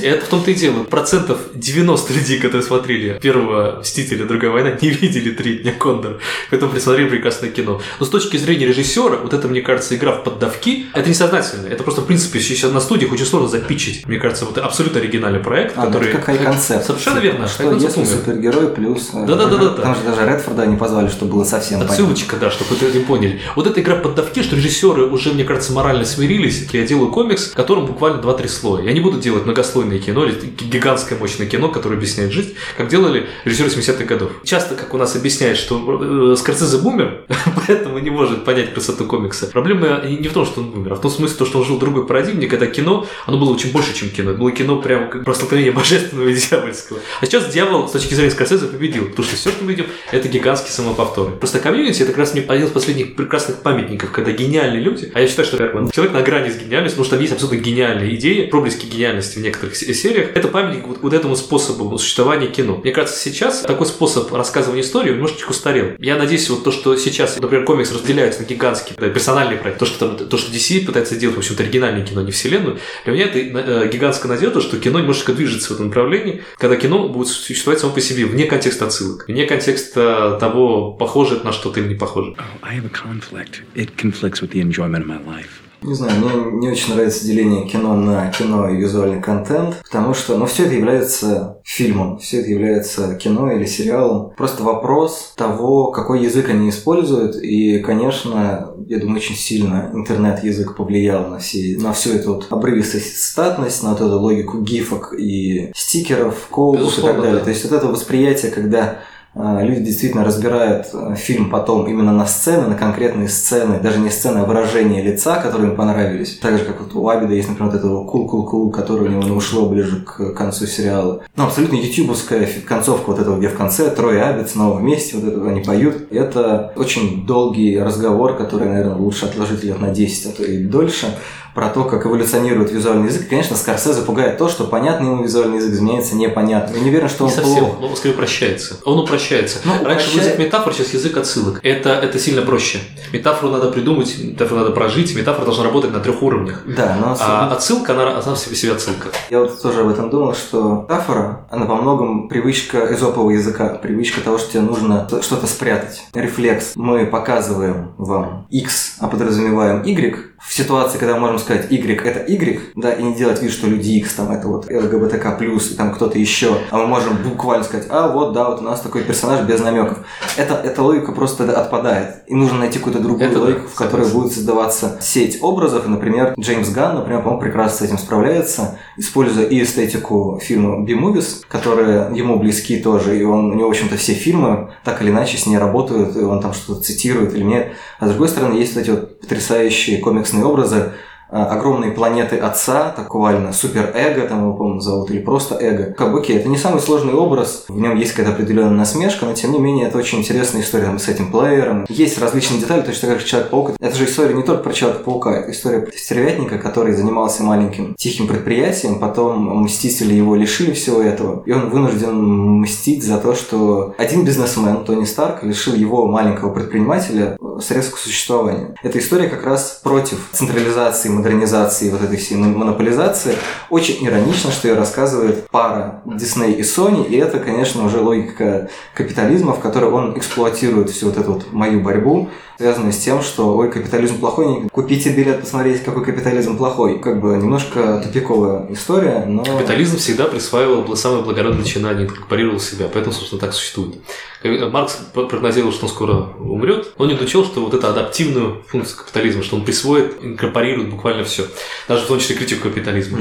Это, это в том-то и дело. Процентов 90 людей, которые смотрели первого «Мстителя. Другая война», [LAUGHS] не видели «Три дня Кондора». Поэтому присмотрели прекрасное кино. Но с точки зрения режиссера, вот это, мне кажется, игра в поддавки, это несознательно. Это просто, в принципе, сейчас на студиях очень сложно запичить. Мне кажется, вот абсолютно оригинальный проект, А, который... это как хай-концепт. Совершенно верно. Что если супергерой плюс... э, Да-да-да-да-да. Потому что даже Редфорда не позвали, чтобы было совсем понятно. Отсылочка, да, чтобы это не поняли. Вот эта игра поддавки, что режиссеры уже, мне кажется, морально смирились. Я делаю комикс, в котором буквально 2-3 слоя. Я не буду делать многослойное кино или гигантское мощное кино, которое объясняет жизнь, как делали режиссеры 70-х годов. Часто, как у нас объясняют, что э, Скорсезе бумер, [LAUGHS] поэтому не может понять красоту комикса. Проблема не в том, что он бумер, а в том смысле, то, что он жил в другой парадигме, когда кино, оно было очень больше, чем кино. Это было кино прям как про столкновение божественного и дьявольского. А сейчас дьявол, с точки зрения Скорсезе, победил, потому что все, что мы видим, это гигантские самоповторы. Просто комьюнити это как раз один из последних прекрасных памятников, когда гениальные люди, а я считаю, что Бергман человек на грани с гениальностью, потому что там есть абсолютно гениальные идеи, проблески гениальности в некоторых се- сериях, это памятник вот, вот этому способу существования кино. Мне кажется, сейчас такой способ рассказывания истории немножечко устарел. Я надеюсь, вот то, что сейчас, например, комикс разделяется на гигантские, да, персональные проекты, то, что там, то, что DC пытается делать, в общем-то, оригинальное кино, не вселенную, для меня это э, гигантская надежда, что кино немножечко движется в этом направлении, когда кино будет существовать само по себе, вне контекста отсылок, вне контекста того, похоже это на что-то или не похоже. Oh, I have a conflict. It conflicts with the enjoyment of my life. Не знаю, мне не очень нравится деление кино на кино и визуальный контент, потому что, ну, все это является фильмом, все это является кино или сериалом. Просто вопрос того, какой язык они используют, и, конечно, я думаю, очень сильно интернет-язык повлиял на, все, на всю эту вот обрывистость, статность, на вот эту логику гифок и стикеров, коубов и так далее. да. То есть вот это восприятие, когда люди действительно разбирают а, фильм потом именно на сцены, на конкретные сцены, даже не сцены, а выражения лица, которые им понравились. Так же, как вот у Абида есть, например, вот этого кул-кул-кул, которое у него не ушло ближе к концу сериала. Ну, абсолютно ютубовская концовка вот этого, где в конце Трой и Абит снова вместе, вот это они поют. Это очень долгий разговор, который, наверное, лучше отложить лет на 10, а то и дольше про то, как эволюционирует визуальный язык. И, конечно, Скорсезе пугает то, что понятный ему визуальный язык изменяется непонятно. Я не уверен, что Не он совсем, плох. он скорее упрощается. Он упрощается. Ну, Раньше был упрощает- язык метафор, сейчас язык отсылок. Это, это сильно проще. Метафору надо придумать, метафору надо прожить, метафора должна работать на трех уровнях. Да, но А отсылка, она, она в себе, себе отсылка. Я вот тоже об этом думал, что метафора, она во многом привычка эзопового языка, привычка того, что тебе нужно что-то спрятать. Рефлекс. Мы показываем вам X, а подразумеваем Y. В ситуации, когда мы можем сказать Y это Y, да, и не делать вид, что люди X там это вот ЛГБТК+, и там кто-то еще, а мы можем буквально сказать, а вот, да, вот у нас такой персонаж без намеков. Это, эта логика просто отпадает. И нужно найти какую-то другую Это да, логику, в которой согласен. будет создаваться сеть образов. И, например, Джеймс Ганн, например, по-моему, прекрасно с этим справляется, используя и эстетику фильма B-Movies, которые ему близки тоже, и он, у него, в общем-то, все фильмы так или иначе с ней работают, и он там что-то цитирует или нет. А с другой стороны, есть вот эти вот потрясающие комиксные образы, огромные планеты отца, так буквально супер-эго, там его, по-моему, зовут, или просто эго. Как бы, окей, это не самый сложный образ, в нем есть какая-то определенная насмешка, но тем не менее это очень интересная история там, с этим плеером. Есть различные детали, точно же Человек-паук. Это же история не только про Человека-паука, это история стервятника, который занимался маленьким тихим предприятием, потом Мстители его лишили всего этого, и он вынужден мстить за то, что один бизнесмен, Тони Старк, лишил его маленького предпринимателя средств к существованию. Эта история как раз против централизации, модернизации, вот этой всей монополизации. Очень иронично, что ее рассказывает пара Дисней и Sony, и это, конечно, уже логика капитализма, в которой он эксплуатирует всю вот эту вот мою борьбу, связанную с тем, что ой, капитализм плохой, купите билет, посмотреть, какой капитализм плохой. Как бы немножко тупиковая история, но... Капитализм всегда присваивал самое благородное начинание, инкорпорировал себя, поэтому, собственно, так существует. Маркс прогнозировал, что он скоро умрет, он не учел, что вот эту адаптивную функцию капитализма, что он присвоит, инкорпорирует буквально все, даже в том числе критику капитализма.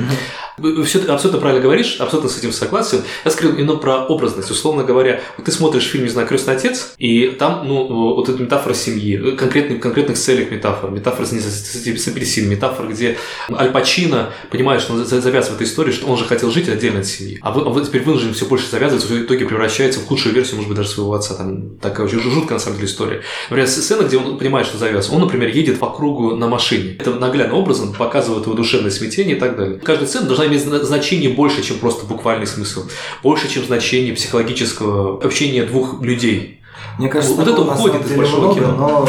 Mm-hmm. Все, абсолютно правильно говоришь, абсолютно с этим согласен. Я скажу именно про образность. Условно говоря, вот ты смотришь фильм, не знаю, «Крестный отец», и там, ну, вот эта метафора семьи, конкретных, конкретных целях метафор, метафора с, с апельсином, метафора, где Аль Пачино понимает, что он завязывает в этой истории, что он же хотел жить отдельно от семьи, а, вы, а теперь вынужден все больше завязывать, в итоге превращается в худшую версию, может быть, даже своего отца. Там такая очень жуткая, на самом деле, история. Например, сцена, где он понимает, что завяз, он, например, едет по кругу на машине. Это наглядным образом показывает его душевное смятение и так далее. Каждая сцена должна иметь значение больше, чем просто буквальный смысл. Больше, чем значение психологического общения двух людей. Мне кажется, вот это уходит из большого много, кино. Но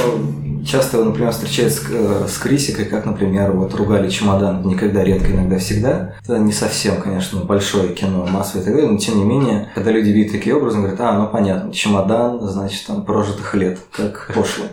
часто, например, встречается с, э, с критикой, как, например, вот ругали чемодан никогда, редко, иногда, всегда. Это не совсем, конечно, большое кино, массовое и так далее, но тем не менее, когда люди видят такие образы, говорят, а, ну понятно, чемодан, значит, там, прожитых лет, как [LAUGHS] пошло.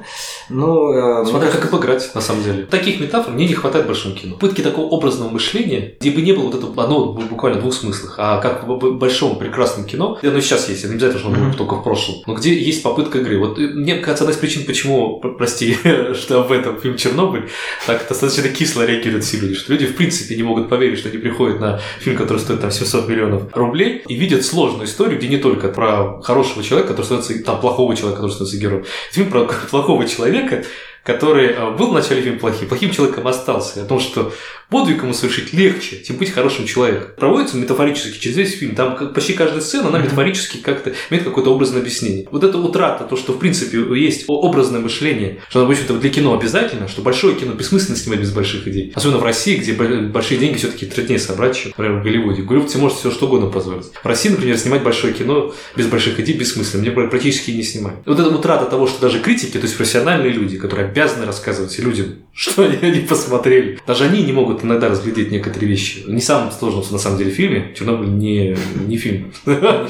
Ну, э, Смотря как обыграть, на самом деле. Таких метафор мне не хватает в большом кино. Пытки такого образного мышления, где бы не было вот этого одного буквально двух смыслах, а как в большом прекрасном кино, оно сейчас есть, это не обязательно, что оно mm-hmm. только в прошлом, но где есть попытка игры. Вот э, мне кажется, одна из причин, почему, прости, [LAUGHS] [LAUGHS] что в этом фильм «Чернобыль» так достаточно кисло реагируют все люди, что люди в принципе не могут поверить, что они приходят на фильм, который стоит там 700 миллионов рублей, и видят сложную историю, где не только про хорошего человека, который становится, там, плохого человека, который становится героем. Фильм про [LAUGHS] плохого человека, который э, был в начале фильма плохим, плохим человеком остался, о том, что подвиг ему совершить легче, чем быть хорошим человеком. Проводится метафорически через весь фильм. Там почти каждая сцена, она метафорически как-то имеет какое-то образное объяснение. Вот эта утрата, то, что в принципе есть образное мышление, что оно, в общем-то, для кино обязательно, что большое кино бессмысленно снимать без больших идей. Особенно в России, где большие деньги все-таки труднее собрать, чем, например, в Голливуде. В Голливуде может все что угодно позволить. В России, например, снимать большое кино без больших идей бессмысленно. Мне практически не снимают. Вот эта утрата того, что даже критики, то есть профессиональные люди, которые обязаны рассказывать людям, что они, посмотрели, даже они не могут иногда разглядеть некоторые вещи. Не самым сложным, на самом деле, в фильме. Чернобыль не, не фильм. Да,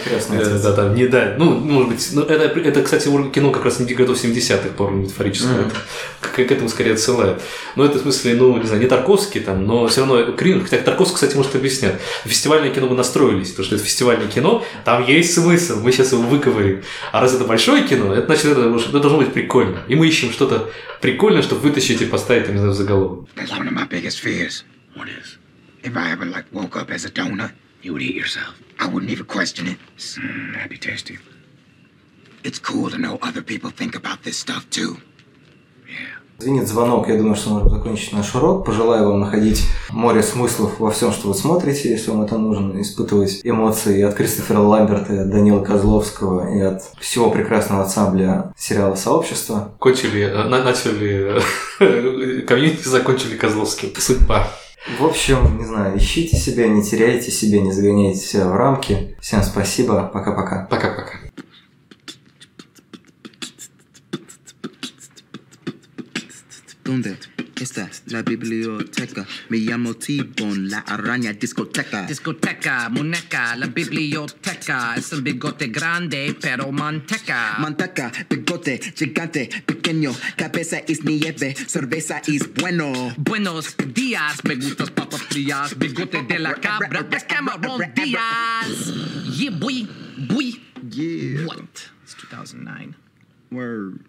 да, не да. Ну, может быть, ну, это, это, кстати, кино как раз не годов 70-х, по метафорического. К, к этому скорее отсылает. Но это в смысле, ну, не знаю, не Тарковский там, но все равно Крин, хотя Тарковский, кстати, может объяснять. Фестивальное кино мы настроились, потому что это фестивальное кино, там есть смысл, мы сейчас его выковырим. А раз это большое кино, это значит, это, это должно быть прикольно. И мы ищем что-то прикольное, чтобы вытащить и поставить, не знаю, в заголовок. That's one of my biggest fears. What is? If I ever like woke up as a donut, you would eat yourself. I wouldn't even question it. Mm, that'd be tasty. It's cool to know other people think about this stuff too. Звенит звонок, я думаю, что можем закончить наш урок. Пожелаю вам находить море смыслов во всем, что вы смотрите, если вам это нужно, испытывать эмоции от Кристофера Ламберта, и от Данила Козловского и от всего прекрасного ансамбля сериала «Сообщество». Кончили, э, начали [LAUGHS] комьюнити, закончили Козловским. Судьба. В общем, не знаю, ищите себя, не теряйте себя, не загоняйте себя в рамки. Всем спасибо, пока-пока. Пока-пока. ¿Dónde está la biblioteca? Me llamo T-Bone, la araña discoteca. Discoteca, muñeca, la biblioteca. Es un bigote grande, pero manteca. Manteca, bigote, gigante, pequeño. Cabeza es nieve, cerveza es bueno. Buenos días, me gustas papas frías. Bigote de la cabra, es Cameron Díaz. Yeah, boy, boy. Yeah. What? It's 2009. Word.